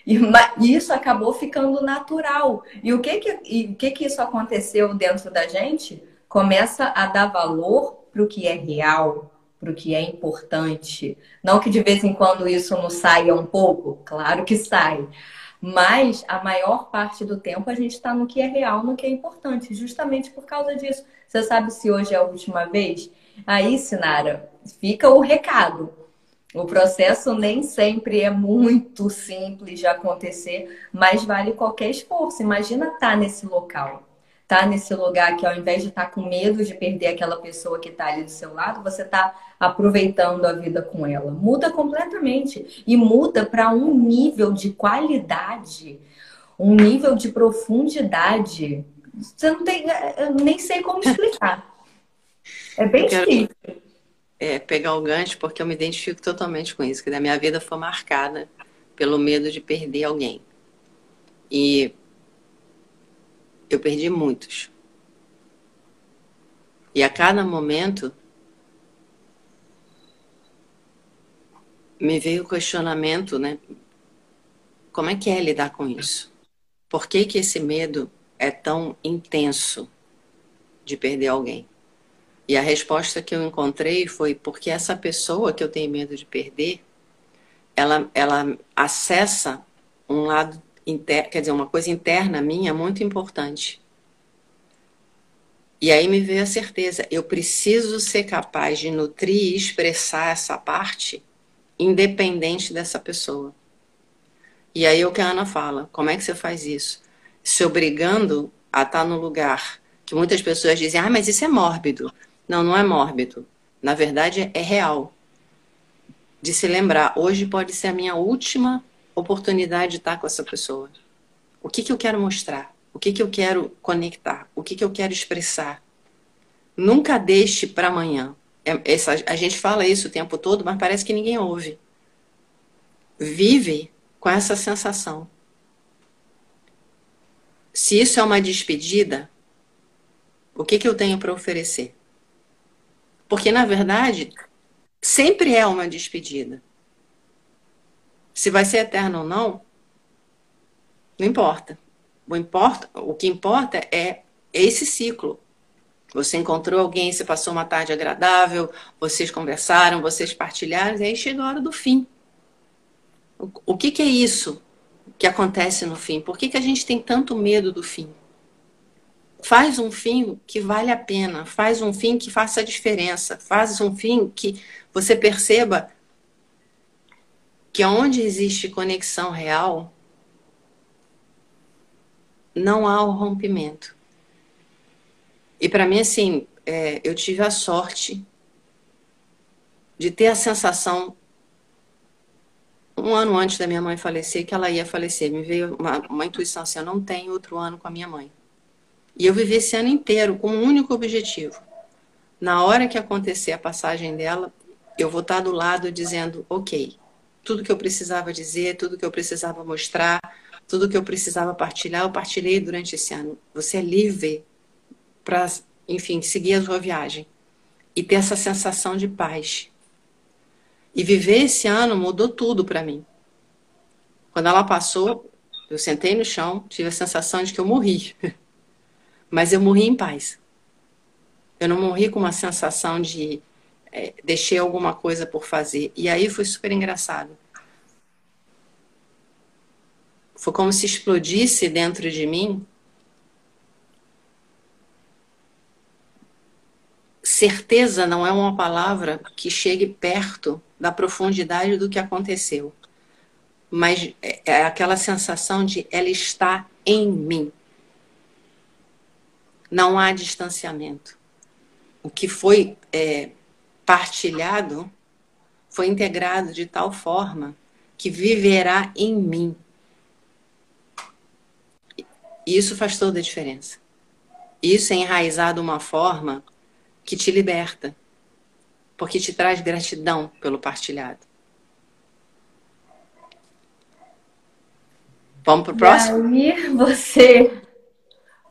E isso acabou ficando natural. E o que que, e o que, que isso aconteceu dentro da gente? Começa a dar valor para o que é real, para o que é importante. Não que de vez em quando isso não saia um pouco, claro que sai. Mas a maior parte do tempo a gente está no que é real, no que é importante, justamente por causa disso. Você sabe se hoje é a última vez? Aí, Sinara, fica o recado. O processo nem sempre é muito simples de acontecer, mas vale qualquer esforço. Imagina estar tá nesse local. Tá nesse lugar que ao invés de estar tá com medo de perder aquela pessoa que está ali do seu lado, você está aproveitando a vida com ela. Muda completamente e muda para um nível de qualidade, um nível de profundidade. Você não tem, eu nem sei como explicar. É bem quero, difícil. É, pegar o gancho porque eu me identifico totalmente com isso, que a minha vida foi marcada pelo medo de perder alguém. E eu perdi muitos. E a cada momento me veio o questionamento, né? Como é que é lidar com isso? Por que, que esse medo é tão intenso de perder alguém? E a resposta que eu encontrei foi porque essa pessoa que eu tenho medo de perder, ela, ela acessa um lado inter, quer dizer, uma coisa interna minha muito importante. E aí me veio a certeza, eu preciso ser capaz de nutrir e expressar essa parte independente dessa pessoa. E aí é o que a Ana fala, como é que você faz isso? Se obrigando a estar no lugar que muitas pessoas dizem, ah, mas isso é mórbido. Não, não é mórbido. Na verdade, é real. De se lembrar, hoje pode ser a minha última oportunidade de estar com essa pessoa. O que, que eu quero mostrar? O que, que eu quero conectar? O que, que eu quero expressar? Nunca deixe para amanhã. É, essa, a gente fala isso o tempo todo, mas parece que ninguém ouve. Vive com essa sensação. Se isso é uma despedida, o que, que eu tenho para oferecer? Porque, na verdade, sempre é uma despedida. Se vai ser eterno ou não, não importa. O, importa, o que importa é esse ciclo. Você encontrou alguém, você passou uma tarde agradável, vocês conversaram, vocês partilharam, e aí chega a hora do fim. O, o que, que, é isso que acontece no fim? Por que, que a gente tem tanto medo do fim? Faz um fim que vale a pena, faz um fim que faça a diferença, faz um fim que você perceba que onde existe conexão real, não há o rompimento. E para mim, assim, é, eu tive a sorte de ter a sensação, um ano antes da minha mãe falecer, que ela ia falecer. Me veio uma, uma intuição assim: eu não tenho outro ano com a minha mãe. E eu vivi esse ano inteiro com um único objetivo. Na hora que acontecer a passagem dela, eu vou estar do lado dizendo: ok, tudo que eu precisava dizer, tudo que eu precisava mostrar, tudo que eu precisava partilhar, eu partilhei durante esse ano. Você é livre para, enfim, seguir a sua viagem e ter essa sensação de paz. E viver esse ano mudou tudo para mim. Quando ela passou, eu sentei no chão, tive a sensação de que eu morri. [laughs] Mas eu morri em paz. Eu não morri com uma sensação de é, deixei alguma coisa por fazer. E aí foi super engraçado. Foi como se explodisse dentro de mim certeza não é uma palavra que chegue perto da profundidade do que aconteceu. Mas é, é aquela sensação de ela está em mim. Não há distanciamento. O que foi é, partilhado foi integrado de tal forma que viverá em mim. E isso faz toda a diferença. Isso é enraizado uma forma que te liberta, porque te traz gratidão pelo partilhado. Vamos para o próximo? E aí, você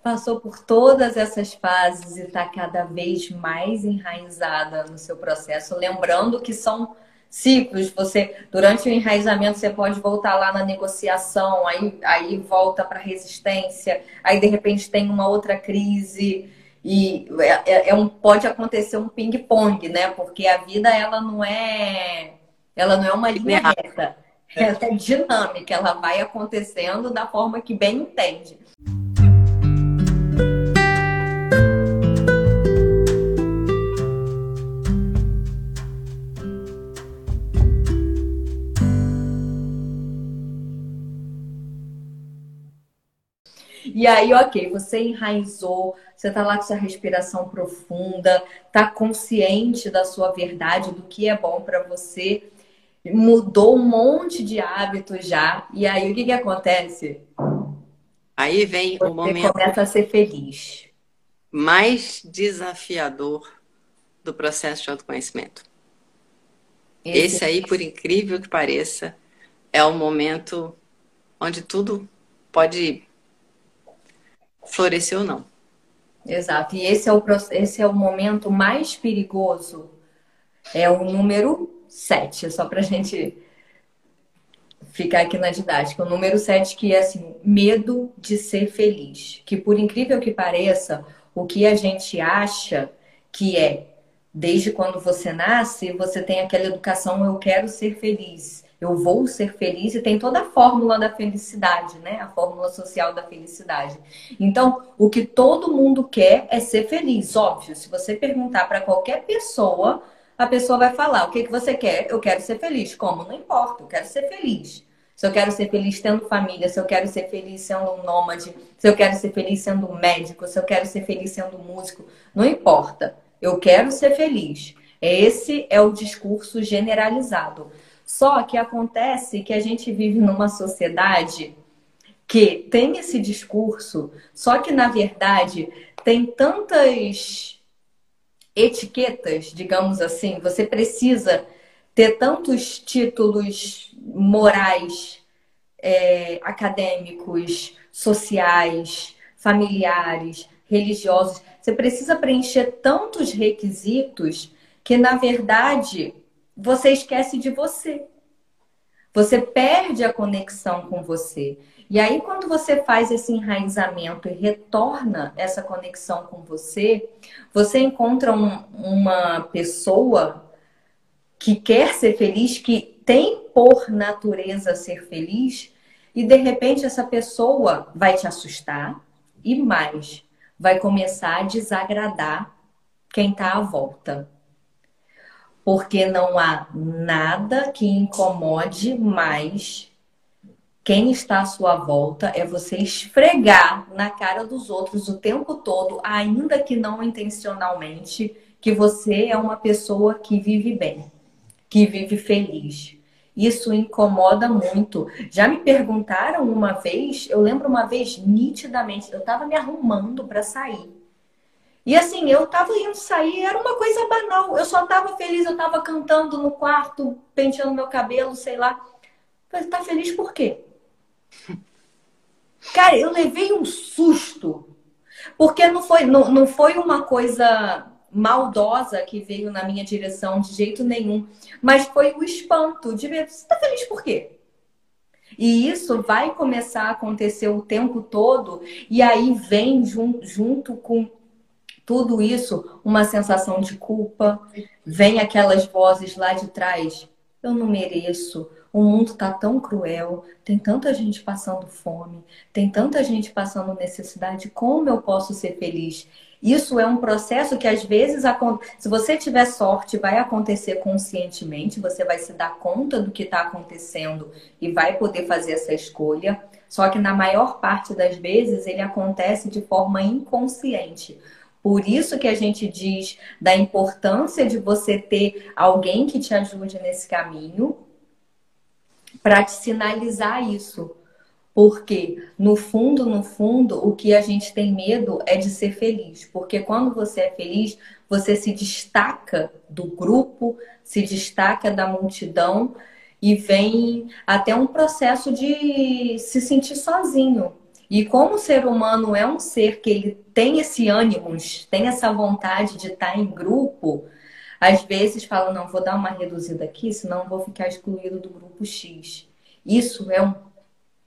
passou por todas essas fases e está cada vez mais enraizada no seu processo, lembrando que são ciclos. Você durante o enraizamento você pode voltar lá na negociação, aí aí volta para resistência, aí de repente tem uma outra crise e é, é, é um pode acontecer um ping pong, né? Porque a vida ela não é ela não é uma linha reta. Ela é dinâmica, ela vai acontecendo da forma que bem entende. E aí, ok, você enraizou, você tá lá com sua respiração profunda, tá consciente da sua verdade, do que é bom para você, mudou um monte de hábitos já. E aí, o que que acontece? Aí vem você o momento. começa a ser feliz. Mais desafiador do processo de autoconhecimento. Esse, Esse aí, por incrível que pareça, é o momento onde tudo pode florescer ou não. Exato. E esse é o, esse é o momento mais perigoso. É o número 7, só para gente ficar aqui na didática. O número 7 que é assim, medo de ser feliz. Que por incrível que pareça, o que a gente acha que é desde quando você nasce, você tem aquela educação eu quero ser feliz eu vou ser feliz e tem toda a fórmula da felicidade, né? A fórmula social da felicidade. Então, o que todo mundo quer é ser feliz, óbvio. Se você perguntar para qualquer pessoa, a pessoa vai falar: "O que que você quer? Eu quero ser feliz". Como? Não importa, eu quero ser feliz. Se eu quero ser feliz tendo família, se eu quero ser feliz sendo um nômade, se eu quero ser feliz sendo médico, se eu quero ser feliz sendo músico, não importa. Eu quero ser feliz. Esse é o discurso generalizado. Só que acontece que a gente vive numa sociedade que tem esse discurso, só que na verdade tem tantas etiquetas, digamos assim, você precisa ter tantos títulos morais, é, acadêmicos, sociais, familiares, religiosos. Você precisa preencher tantos requisitos que, na verdade, você esquece de você. Você perde a conexão com você. E aí, quando você faz esse enraizamento e retorna essa conexão com você, você encontra um, uma pessoa que quer ser feliz, que tem por natureza ser feliz, e de repente essa pessoa vai te assustar e mais, vai começar a desagradar quem está à volta porque não há nada que incomode mais quem está à sua volta é você esfregar na cara dos outros o tempo todo, ainda que não intencionalmente, que você é uma pessoa que vive bem, que vive feliz. Isso incomoda muito. Já me perguntaram uma vez, eu lembro uma vez nitidamente, eu estava me arrumando para sair. E assim, eu tava indo sair, era uma coisa banal. Eu só tava feliz, eu tava cantando no quarto, penteando meu cabelo, sei lá. Falei, tá feliz por quê? Cara, eu levei um susto. Porque não foi, não, não foi uma coisa maldosa que veio na minha direção de jeito nenhum. Mas foi o espanto de ver, você tá feliz por quê? E isso vai começar a acontecer o tempo todo, e aí vem junto, junto com tudo isso, uma sensação de culpa, vem aquelas vozes lá de trás. Eu não mereço, o mundo está tão cruel, tem tanta gente passando fome, tem tanta gente passando necessidade, como eu posso ser feliz? Isso é um processo que às vezes, se você tiver sorte, vai acontecer conscientemente, você vai se dar conta do que está acontecendo e vai poder fazer essa escolha. Só que na maior parte das vezes ele acontece de forma inconsciente. Por isso que a gente diz da importância de você ter alguém que te ajude nesse caminho para te sinalizar isso. Porque, no fundo, no fundo, o que a gente tem medo é de ser feliz. Porque quando você é feliz, você se destaca do grupo, se destaca da multidão e vem até um processo de se sentir sozinho. E como o ser humano é um ser que ele tem esse ânimo, tem essa vontade de estar em grupo, às vezes fala, não, vou dar uma reduzida aqui, senão vou ficar excluído do grupo X. Isso é um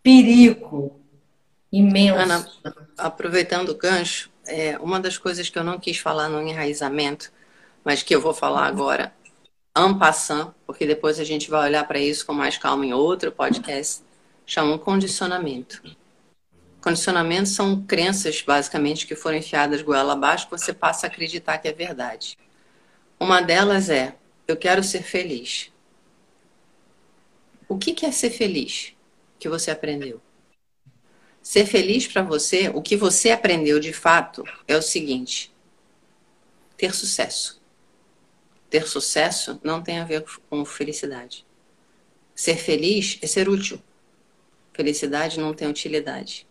perigo imenso. Ana, aproveitando o gancho, é, uma das coisas que eu não quis falar no enraizamento, mas que eu vou falar agora, en passant, porque depois a gente vai olhar para isso com mais calma em outro podcast, chama um condicionamento. Condicionamentos são crenças, basicamente, que foram enfiadas goela abaixo que você passa a acreditar que é verdade. Uma delas é: eu quero ser feliz. O que é ser feliz que você aprendeu? Ser feliz para você, o que você aprendeu de fato é o seguinte: ter sucesso. Ter sucesso não tem a ver com felicidade. Ser feliz é ser útil. Felicidade não tem utilidade.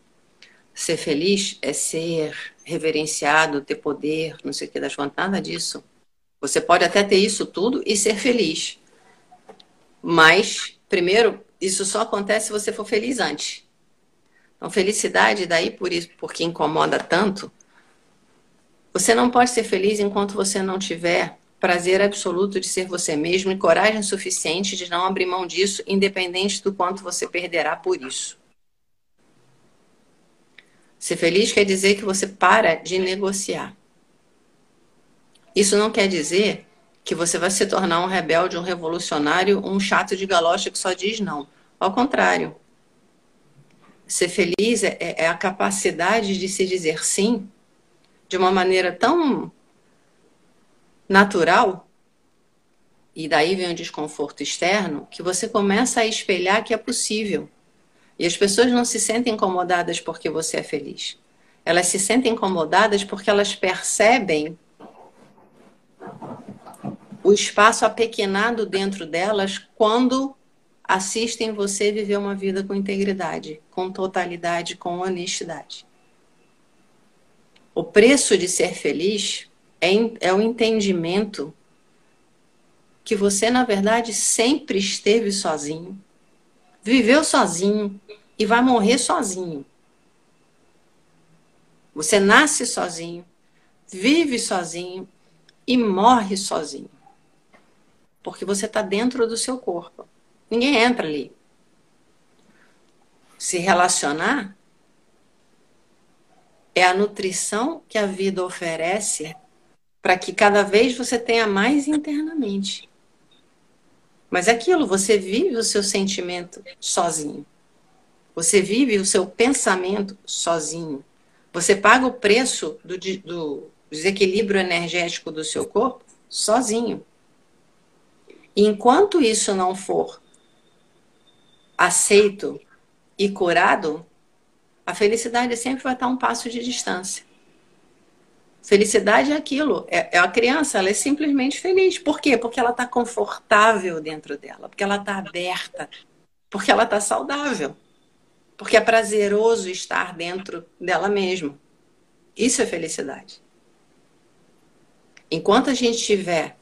Ser feliz é ser reverenciado, ter poder, não sei o que das contas, nada disso. Você pode até ter isso tudo e ser feliz. Mas, primeiro, isso só acontece se você for feliz antes. Então, felicidade, daí por isso, porque incomoda tanto, você não pode ser feliz enquanto você não tiver prazer absoluto de ser você mesmo e coragem suficiente de não abrir mão disso, independente do quanto você perderá por isso. Ser feliz quer dizer que você para de negociar. Isso não quer dizer que você vai se tornar um rebelde, um revolucionário, um chato de galocha que só diz não. Ao contrário. Ser feliz é, é a capacidade de se dizer sim de uma maneira tão natural, e daí vem o desconforto externo, que você começa a espelhar que é possível. E as pessoas não se sentem incomodadas porque você é feliz. Elas se sentem incomodadas porque elas percebem o espaço apequenado dentro delas quando assistem você viver uma vida com integridade, com totalidade, com honestidade. O preço de ser feliz é, é o entendimento que você, na verdade, sempre esteve sozinho, viveu sozinho e vai morrer sozinho. Você nasce sozinho, vive sozinho e morre sozinho. Porque você está dentro do seu corpo. Ninguém entra ali. Se relacionar é a nutrição que a vida oferece para que cada vez você tenha mais internamente. Mas é aquilo, você vive o seu sentimento sozinho. Você vive o seu pensamento sozinho. Você paga o preço do, do desequilíbrio energético do seu corpo sozinho. E enquanto isso não for aceito e curado, a felicidade sempre vai estar um passo de distância. Felicidade é aquilo. É, é a criança, ela é simplesmente feliz. Por quê? Porque ela está confortável dentro dela, porque ela está aberta, porque ela está saudável, porque é prazeroso estar dentro dela mesma. Isso é felicidade. Enquanto a gente tiver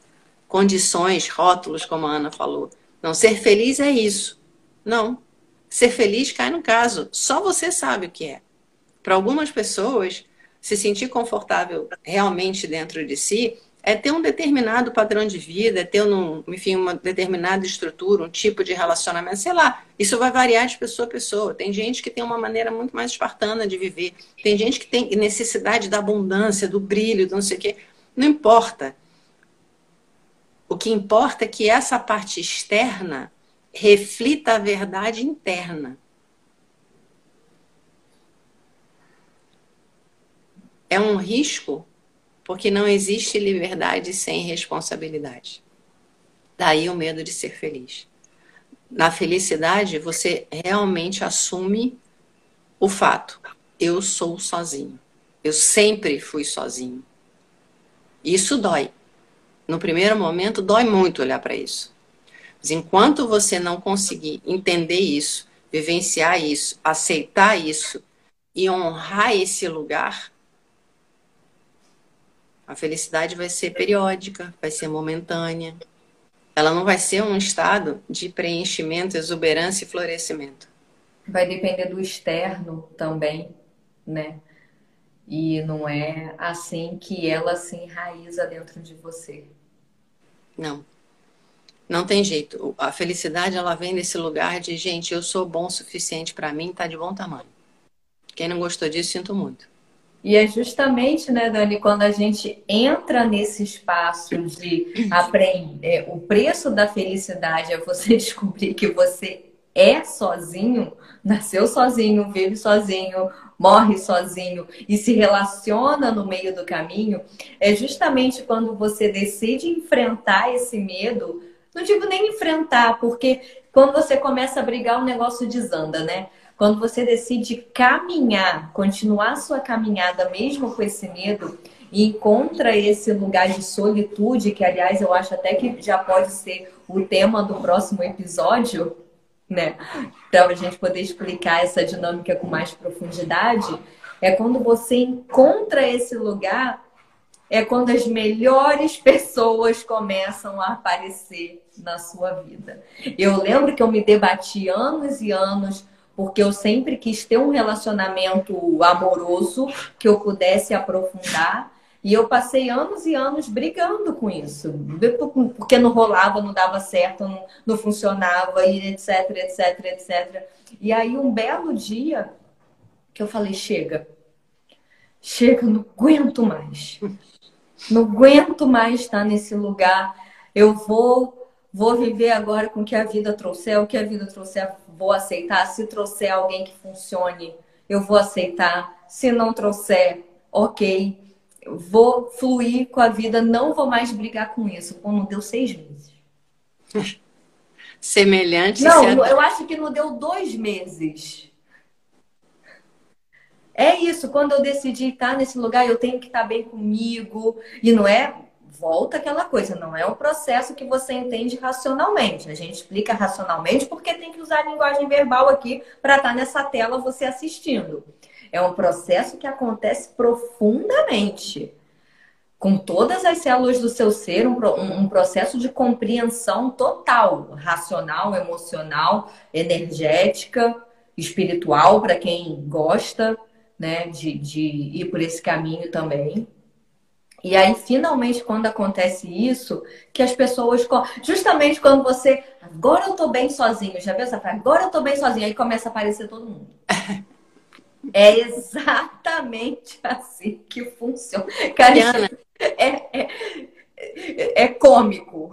condições, rótulos, como a Ana falou, não ser feliz é isso. Não. Ser feliz cai no caso. Só você sabe o que é. Para algumas pessoas, se sentir confortável realmente dentro de si é ter um determinado padrão de vida, é ter, um, enfim, uma determinada estrutura, um tipo de relacionamento, sei lá. Isso vai variar de pessoa a pessoa. Tem gente que tem uma maneira muito mais espartana de viver. Tem gente que tem necessidade da abundância, do brilho, do não sei o quê. Não importa. O que importa é que essa parte externa reflita a verdade interna. É um risco porque não existe liberdade sem responsabilidade. Daí o medo de ser feliz. Na felicidade, você realmente assume o fato: eu sou sozinho. Eu sempre fui sozinho. Isso dói. No primeiro momento, dói muito olhar para isso. Mas enquanto você não conseguir entender isso, vivenciar isso, aceitar isso e honrar esse lugar, a felicidade vai ser periódica, vai ser momentânea. Ela não vai ser um estado de preenchimento, exuberância e florescimento. Vai depender do externo também, né? E não é assim que ela se enraiza dentro de você. Não. Não tem jeito. A felicidade ela vem desse lugar de, gente, eu sou bom o suficiente para mim, tá de bom tamanho. Quem não gostou disso, sinto muito. E é justamente, né, Dani, quando a gente entra nesse espaço de aprender, o preço da felicidade é você [laughs] descobrir que você é sozinho, nasceu sozinho, vive sozinho, morre sozinho e se relaciona no meio do caminho, é justamente quando você decide enfrentar esse medo não digo nem enfrentar, porque quando você começa a brigar, o negócio desanda, né? Quando você decide caminhar, continuar sua caminhada mesmo com esse medo, e encontra esse lugar de solitude, que aliás eu acho até que já pode ser o tema do próximo episódio, né? Para a gente poder explicar essa dinâmica com mais profundidade, é quando você encontra esse lugar, é quando as melhores pessoas começam a aparecer na sua vida. Eu lembro que eu me debati anos e anos porque eu sempre quis ter um relacionamento amoroso que eu pudesse aprofundar. E eu passei anos e anos brigando com isso, porque não rolava, não dava certo, não, não funcionava, e etc, etc, etc. E aí, um belo dia, que eu falei: chega, chega, não aguento mais. Não aguento mais estar nesse lugar. Eu vou, vou viver agora com o que a vida trouxer, o que a vida trouxer, vou aceitar. Se trouxer alguém que funcione, eu vou aceitar. Se não trouxer, ok vou fluir com a vida, não vou mais brigar com isso. Pô, não deu seis meses. Semelhante. Não, eu acho que não deu dois meses. É isso, quando eu decidi estar nesse lugar, eu tenho que estar bem comigo. E não é, volta aquela coisa, não é um processo que você entende racionalmente. A gente explica racionalmente porque tem que usar a linguagem verbal aqui para estar nessa tela você assistindo. É um processo que acontece profundamente, com todas as células do seu ser, um, um processo de compreensão total, racional, emocional, energética, espiritual, para quem gosta né, de, de ir por esse caminho também. E aí, finalmente, quando acontece isso, que as pessoas. Justamente quando você. Agora eu tô bem sozinho, já pensa? Agora eu tô bem sozinho. Aí começa a aparecer todo mundo. [laughs] É exatamente assim que funciona. Cara, é, é, é, cômico,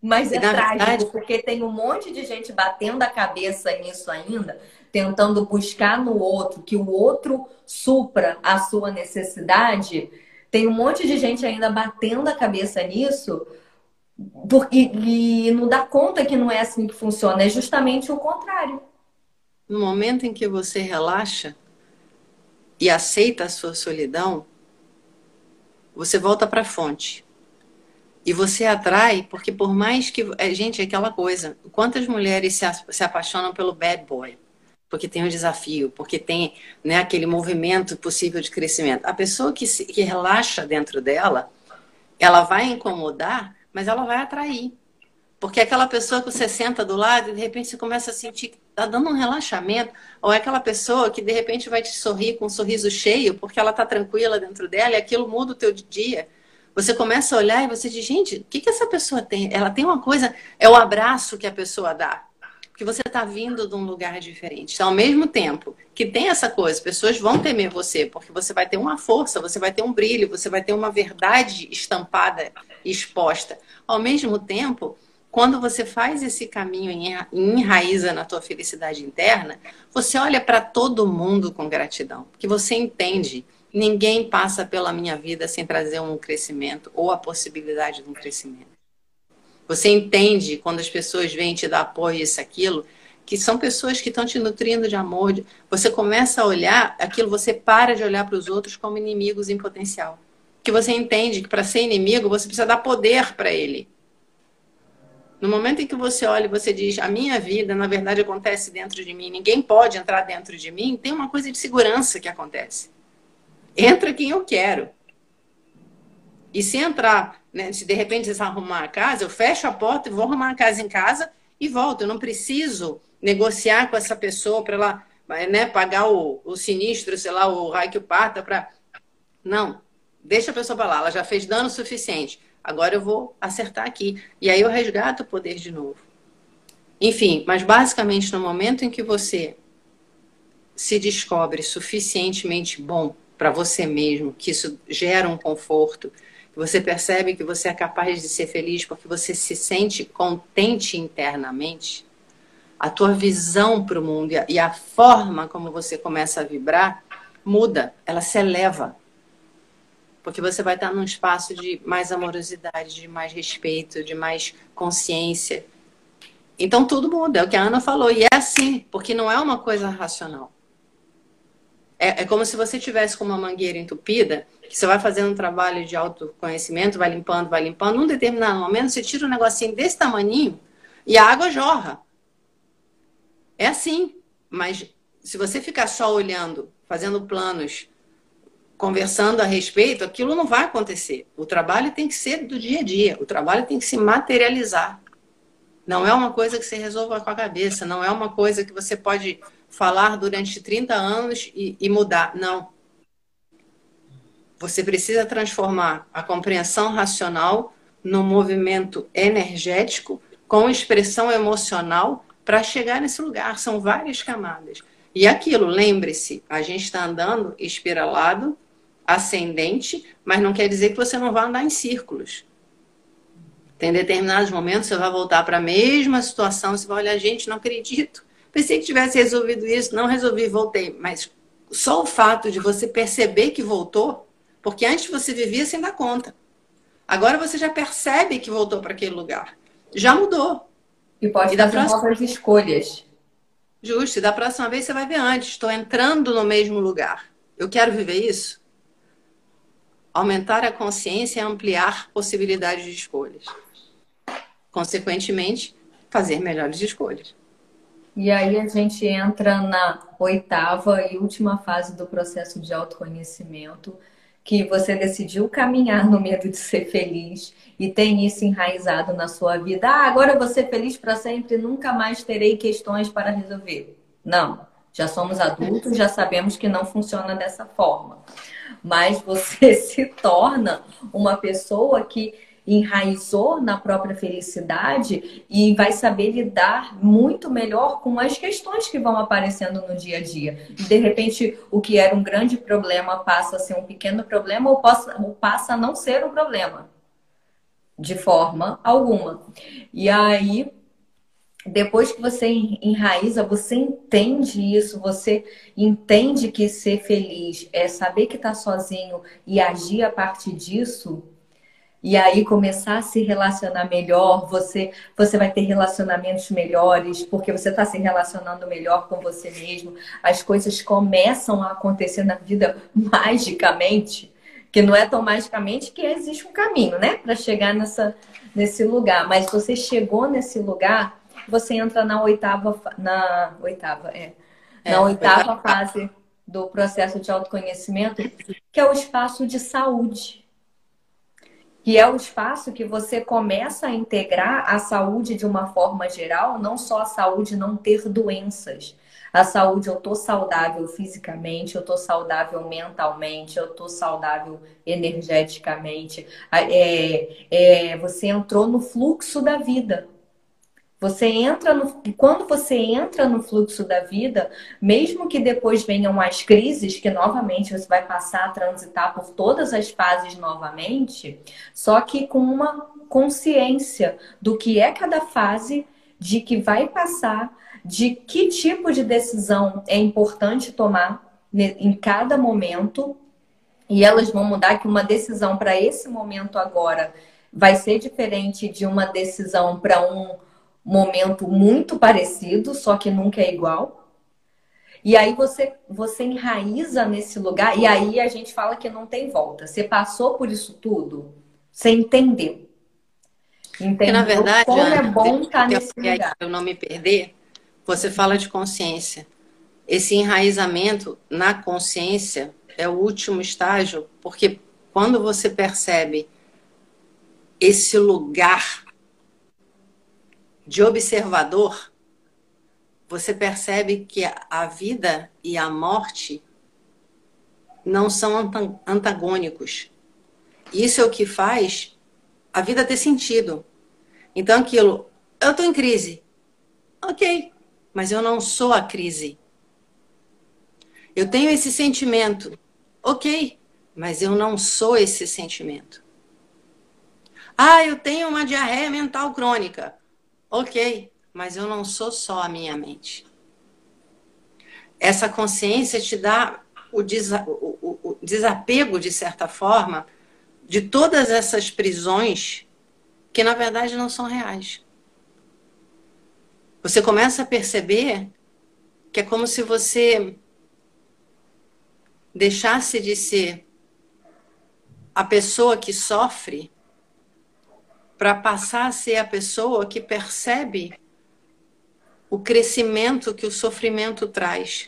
mas é trágico, verdade... porque tem um monte de gente batendo a cabeça nisso ainda, tentando buscar no outro, que o outro supra a sua necessidade. Tem um monte de gente ainda batendo a cabeça nisso, porque, e não dá conta que não é assim que funciona, é justamente o contrário. No momento em que você relaxa, e aceita a sua solidão, você volta para a fonte. E você atrai, porque por mais que. É, gente, é aquela coisa. Quantas mulheres se, se apaixonam pelo bad boy? Porque tem um desafio, porque tem né, aquele movimento possível de crescimento. A pessoa que, se, que relaxa dentro dela, ela vai incomodar, mas ela vai atrair. Porque aquela pessoa que você senta do lado e de repente você começa a sentir que tá dando um relaxamento, ou é aquela pessoa que de repente vai te sorrir com um sorriso cheio, porque ela tá tranquila dentro dela e aquilo muda o teu dia. Você começa a olhar e você diz, gente, o que, que essa pessoa tem? Ela tem uma coisa, é o abraço que a pessoa dá. Porque você está vindo de um lugar diferente. Então, ao mesmo tempo que tem essa coisa, pessoas vão temer você, porque você vai ter uma força, você vai ter um brilho, você vai ter uma verdade estampada, exposta. Ao mesmo tempo, quando você faz esse caminho e enraiza na tua felicidade interna, você olha para todo mundo com gratidão, porque você entende, ninguém passa pela minha vida sem trazer um crescimento ou a possibilidade de um crescimento. Você entende quando as pessoas vêm te dar apoio isso aquilo, que são pessoas que estão te nutrindo de amor. Você começa a olhar aquilo, você para de olhar para os outros como inimigos em potencial. Que você entende que para ser inimigo você precisa dar poder para ele. No momento em que você olha e você diz, a minha vida, na verdade, acontece dentro de mim, ninguém pode entrar dentro de mim, tem uma coisa de segurança que acontece. Entra quem eu quero. E se entrar, né, se de repente você arrumar a casa, eu fecho a porta e vou arrumar a casa em casa e volto. Eu não preciso negociar com essa pessoa para ela né, pagar o, o sinistro, sei lá, o raio que parta para. Não, deixa a pessoa para lá, ela já fez dano suficiente agora eu vou acertar aqui. E aí eu resgato o poder de novo. Enfim, mas basicamente no momento em que você se descobre suficientemente bom para você mesmo, que isso gera um conforto, você percebe que você é capaz de ser feliz porque você se sente contente internamente, a tua visão para o mundo e a forma como você começa a vibrar muda, ela se eleva. Porque você vai estar num espaço de mais amorosidade, de mais respeito, de mais consciência. Então tudo muda, é o que a Ana falou. E é assim, porque não é uma coisa racional. É, é como se você tivesse com uma mangueira entupida, que você vai fazendo um trabalho de autoconhecimento, vai limpando, vai limpando. Num determinado momento, você tira um negocinho desse tamaninho e a água jorra. É assim. Mas se você ficar só olhando, fazendo planos, conversando a respeito, aquilo não vai acontecer. O trabalho tem que ser do dia a dia. O trabalho tem que se materializar. Não é uma coisa que você resolva com a cabeça, não é uma coisa que você pode falar durante 30 anos e, e mudar. Não. Você precisa transformar a compreensão racional num movimento energético com expressão emocional para chegar nesse lugar. São várias camadas. E aquilo, lembre-se, a gente está andando espiralado, ascendente, mas não quer dizer que você não vai andar em círculos. Tem determinados momentos você vai voltar para a mesma situação, você vai olhar, gente, não acredito. Pensei que tivesse resolvido isso, não resolvi, voltei. Mas só o fato de você perceber que voltou, porque antes você vivia sem dar conta. Agora você já percebe que voltou para aquele lugar. Já mudou. E pode e fazer próxima... novas escolhas. Justo. E da próxima vez você vai ver antes. Estou entrando no mesmo lugar. Eu quero viver isso? Aumentar a consciência e ampliar possibilidades de escolhas consequentemente, fazer melhores escolhas. E aí a gente entra na oitava e última fase do processo de autoconhecimento, que você decidiu caminhar no medo de ser feliz e tem isso enraizado na sua vida. Ah, agora eu vou ser feliz para sempre, nunca mais terei questões para resolver. Não, já somos adultos, já sabemos que não funciona dessa forma. Mas você [laughs] se torna uma pessoa que enraizou na própria felicidade e vai saber lidar muito melhor com as questões que vão aparecendo no dia a dia. De repente, o que era um grande problema passa a ser um pequeno problema ou passa a não ser um problema. De forma alguma. E aí, depois que você enraiza, você entende isso, você entende que ser feliz é saber que está sozinho e agir a partir disso e aí começar a se relacionar melhor, você você vai ter relacionamentos melhores, porque você está se relacionando melhor com você mesmo. As coisas começam a acontecer na vida [laughs] magicamente, que não é tão magicamente que existe um caminho, né, para chegar nessa nesse lugar, mas você chegou nesse lugar, você entra na oitava na oitava, é, é na oitava. fase do processo de autoconhecimento, que é o espaço de saúde que é o espaço que você começa a integrar a saúde de uma forma geral, não só a saúde não ter doenças. A saúde, eu tô saudável fisicamente, eu tô saudável mentalmente, eu tô saudável energeticamente. É, é, você entrou no fluxo da vida. Você entra no, quando você entra no fluxo da vida, mesmo que depois venham as crises, que novamente você vai passar a transitar por todas as fases novamente, só que com uma consciência do que é cada fase, de que vai passar, de que tipo de decisão é importante tomar em cada momento, e elas vão mudar que uma decisão para esse momento agora vai ser diferente de uma decisão para um momento muito parecido, só que nunca é igual. E aí você você enraiza nesse lugar e aí a gente fala que não tem volta. Você passou por isso tudo, você entendeu. Entendeu? na verdade, como Ana, é bom estar nesse lugar. Eu não me perder. Você fala de consciência. Esse enraizamento na consciência é o último estágio, porque quando você percebe esse lugar de observador, você percebe que a vida e a morte não são antagônicos. Isso é o que faz a vida ter sentido. Então, aquilo, eu estou em crise. Ok, mas eu não sou a crise. Eu tenho esse sentimento. Ok, mas eu não sou esse sentimento. Ah, eu tenho uma diarreia mental crônica. Ok, mas eu não sou só a minha mente. Essa consciência te dá o, desa o, o desapego, de certa forma, de todas essas prisões que, na verdade, não são reais. você começa a perceber que é como se você deixasse de ser a pessoa que sofre para passar a ser a pessoa que percebe o crescimento que o sofrimento traz.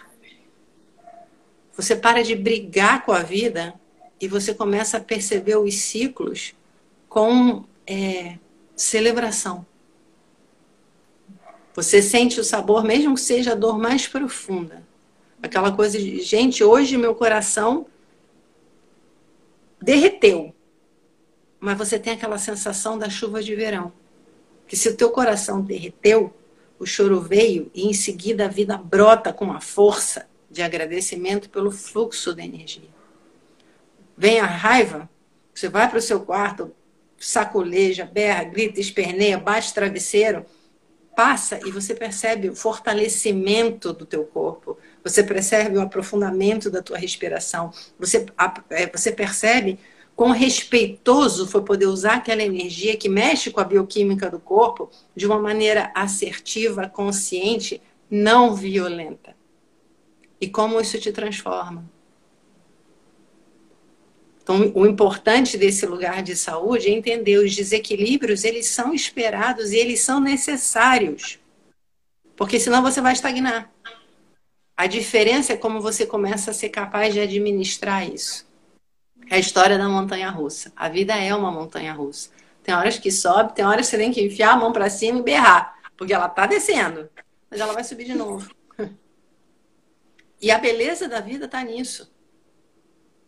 Você para de brigar com a vida e você começa a perceber os ciclos com é, celebração. Você sente o sabor, mesmo que seja a dor mais profunda. Aquela coisa de, gente, hoje meu coração derreteu. Mas você tem aquela sensação da chuva de verão. Que se o teu coração derreteu, o choro veio e em seguida a vida brota com uma força de agradecimento pelo fluxo da energia. Vem a raiva, você vai para o seu quarto, sacoleja, berra, grita, esperneia, bate travesseiro, passa e você percebe o fortalecimento do teu corpo, você percebe o aprofundamento da tua respiração, você, é, você percebe quão respeitoso foi poder usar aquela energia que mexe com a bioquímica do corpo de uma maneira assertiva, consciente, não violenta. E como isso te transforma. Então, o importante desse lugar de saúde é entender os desequilíbrios, eles são esperados e eles são necessários. Porque senão você vai estagnar. A diferença é como você começa a ser capaz de administrar isso. É a história da montanha russa. A vida é uma montanha russa. Tem horas que sobe, tem horas que você tem que enfiar a mão para cima e berrar, porque ela tá descendo, mas ela vai subir de novo. E a beleza da vida tá nisso.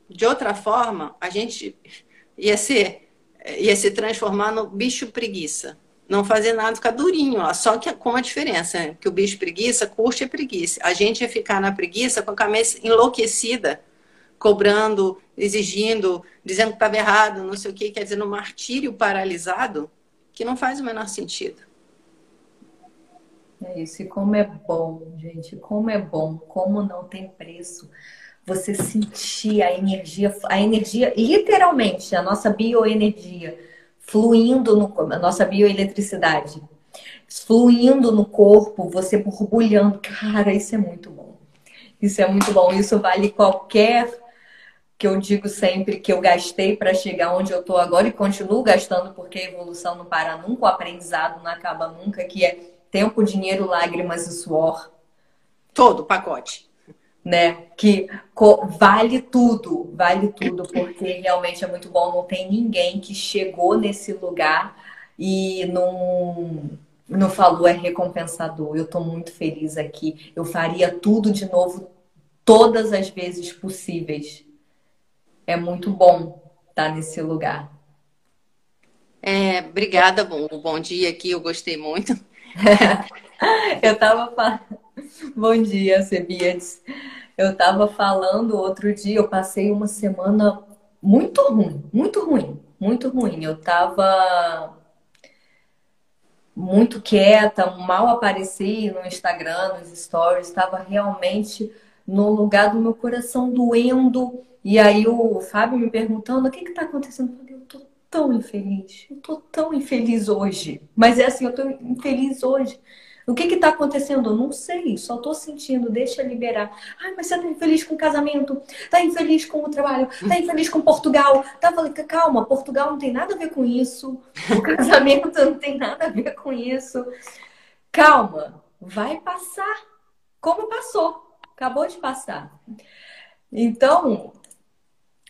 De outra forma, a gente ia ser ia se transformar no bicho preguiça. Não fazer nada, ficar durinho. Só que com a diferença, né? que o bicho preguiça curte a preguiça. A gente ia ficar na preguiça com a cabeça enlouquecida, cobrando, exigindo, dizendo que estava errado, não sei o quê, quer dizer, no martírio paralisado, que não faz o menor sentido. É isso, e como é bom, gente, como é bom, como não tem preço você sentir a energia, a energia, literalmente, a nossa bioenergia fluindo no a nossa bioeletricidade fluindo no corpo, você borbulhando. Cara, isso é muito bom. Isso é muito bom. Isso vale qualquer que eu digo sempre que eu gastei para chegar onde eu estou agora e continuo gastando porque a evolução não para nunca, o aprendizado não acaba nunca, que é tempo, dinheiro, lágrimas e suor. Todo o pacote né? Que vale tudo, vale tudo, porque realmente é muito bom. Não tem ninguém que chegou nesse lugar e não, não falou é recompensador. Eu estou muito feliz aqui. Eu faria tudo de novo todas as vezes possíveis. É muito bom estar nesse lugar. É, obrigada, bom, bom dia aqui, eu gostei muito. [laughs] eu tava falando. [laughs] Bom dia, Cebiades. Eu estava falando outro dia, eu passei uma semana muito ruim, muito ruim, muito ruim. Eu estava muito quieta, mal apareci no Instagram, nos stories, estava realmente no lugar do meu coração doendo. E aí o Fábio me perguntando o que está acontecendo. Eu falei, eu tô tão infeliz, eu tô tão infeliz hoje. Mas é assim, eu tô infeliz hoje. O que está acontecendo? Eu não sei, só estou sentindo, deixa liberar. Ai, mas você está infeliz com o casamento, está infeliz com o trabalho, está infeliz com Portugal. Tá, falei, calma, Portugal não tem nada a ver com isso, o [laughs] casamento não tem nada a ver com isso. Calma, vai passar. Como passou, acabou de passar. Então,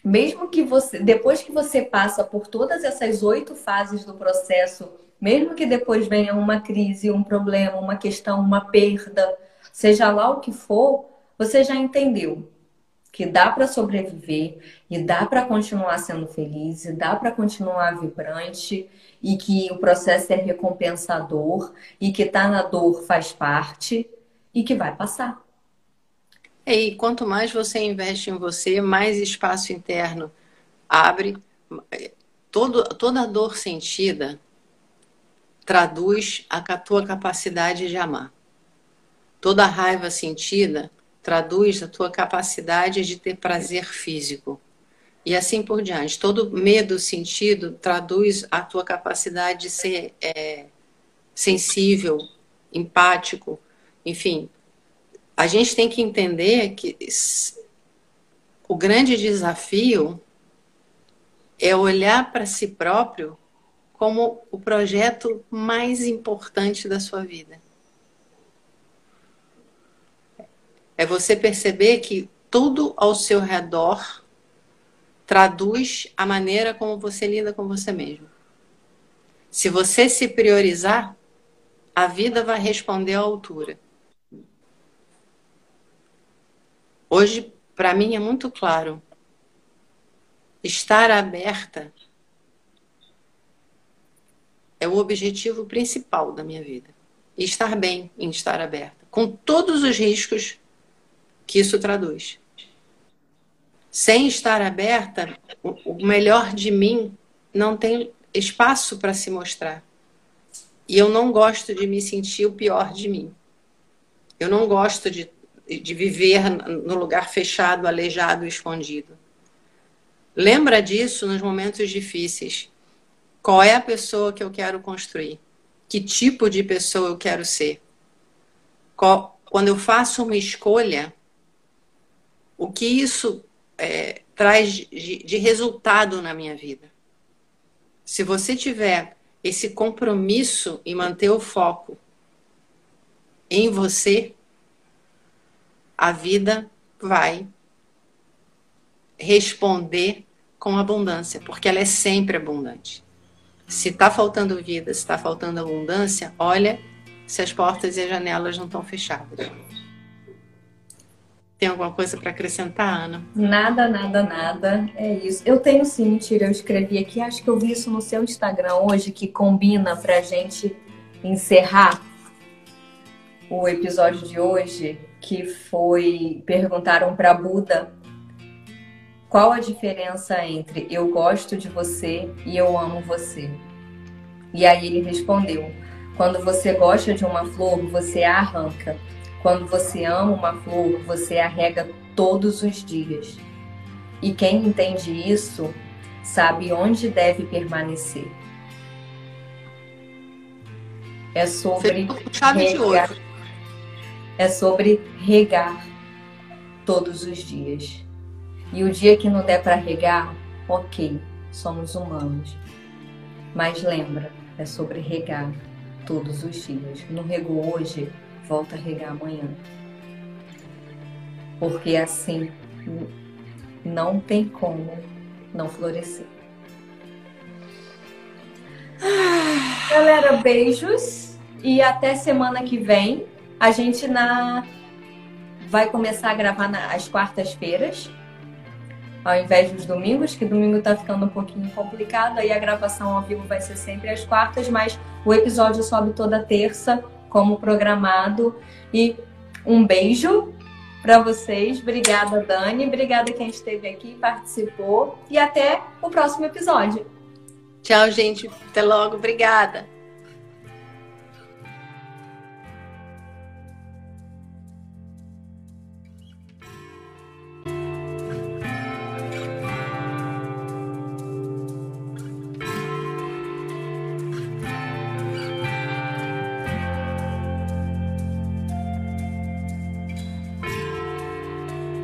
mesmo que você, depois que você passa por todas essas oito fases do processo mesmo que depois venha uma crise, um problema, uma questão, uma perda, seja lá o que for, você já entendeu que dá para sobreviver e dá para continuar sendo feliz, e dá para continuar vibrante e que o processo é recompensador e que tá na dor faz parte e que vai passar. E quanto mais você investe em você, mais espaço interno abre. Todo, toda dor sentida traduz a tua capacidade de amar. Toda raiva sentida traduz a tua capacidade de ter prazer físico. E assim por diante. Todo medo sentido traduz a tua capacidade de ser é, sensível empático, enfim. A gente tem que entender que o grande desafio é olhar para si próprio como o projeto mais importante da sua vida. É você perceber que tudo ao seu redor traduz a maneira como você lida com você mesmo. Se você se priorizar, a vida vai responder à altura. Hoje, para mim, é muito claro. Estar aberta é o objetivo principal da minha vida. E estar bem em estar aberta, com todos os riscos que isso traduz. Sem estar aberta, o melhor de mim não tem espaço para se mostrar. E eu não gosto de me sentir o pior de mim. Eu não gosto de, de viver no lugar fechado, aleijado, escondido. Lembra disso nos momentos difíceis. Qual é a pessoa que eu quero construir? Que tipo de pessoa eu quero ser? Qual, quando eu faço uma escolha, o que isso é, traz de, de resultado na minha vida? Se você tiver esse compromisso em manter o foco em você, a vida vai responder com abundância, porque ela é sempre abundante. Se está faltando vida, se está faltando abundância, olha se as portas e as janelas não estão fechadas. Tem alguma coisa para acrescentar, Ana? Nada, nada, nada. É isso. Eu tenho sim, mentira. Eu escrevi aqui, acho que eu vi isso no seu Instagram hoje, que combina para gente encerrar o episódio de hoje, que foi perguntaram para Buda qual a diferença entre eu gosto de você e eu amo você. E aí ele respondeu: quando você gosta de uma flor, você a arranca. Quando você ama uma flor, você a rega todos os dias. E quem entende isso sabe onde deve permanecer. É sobre regar. É sobre regar todos os dias. E o dia que não der para regar, ok, somos humanos. Mas lembra, é sobre regar todos os dias. Não regou hoje, volta a regar amanhã. Porque assim não tem como não florescer. Galera, beijos e até semana que vem. A gente na vai começar a gravar às quartas-feiras, ao invés dos domingos, que domingo tá ficando um pouquinho complicado, aí a gravação ao vivo vai ser sempre às quartas, mas o episódio sobe toda terça como programado. E um beijo para vocês. Obrigada, Dani. Obrigada quem esteve aqui, participou. E até o próximo episódio. Tchau, gente. Até logo. Obrigada.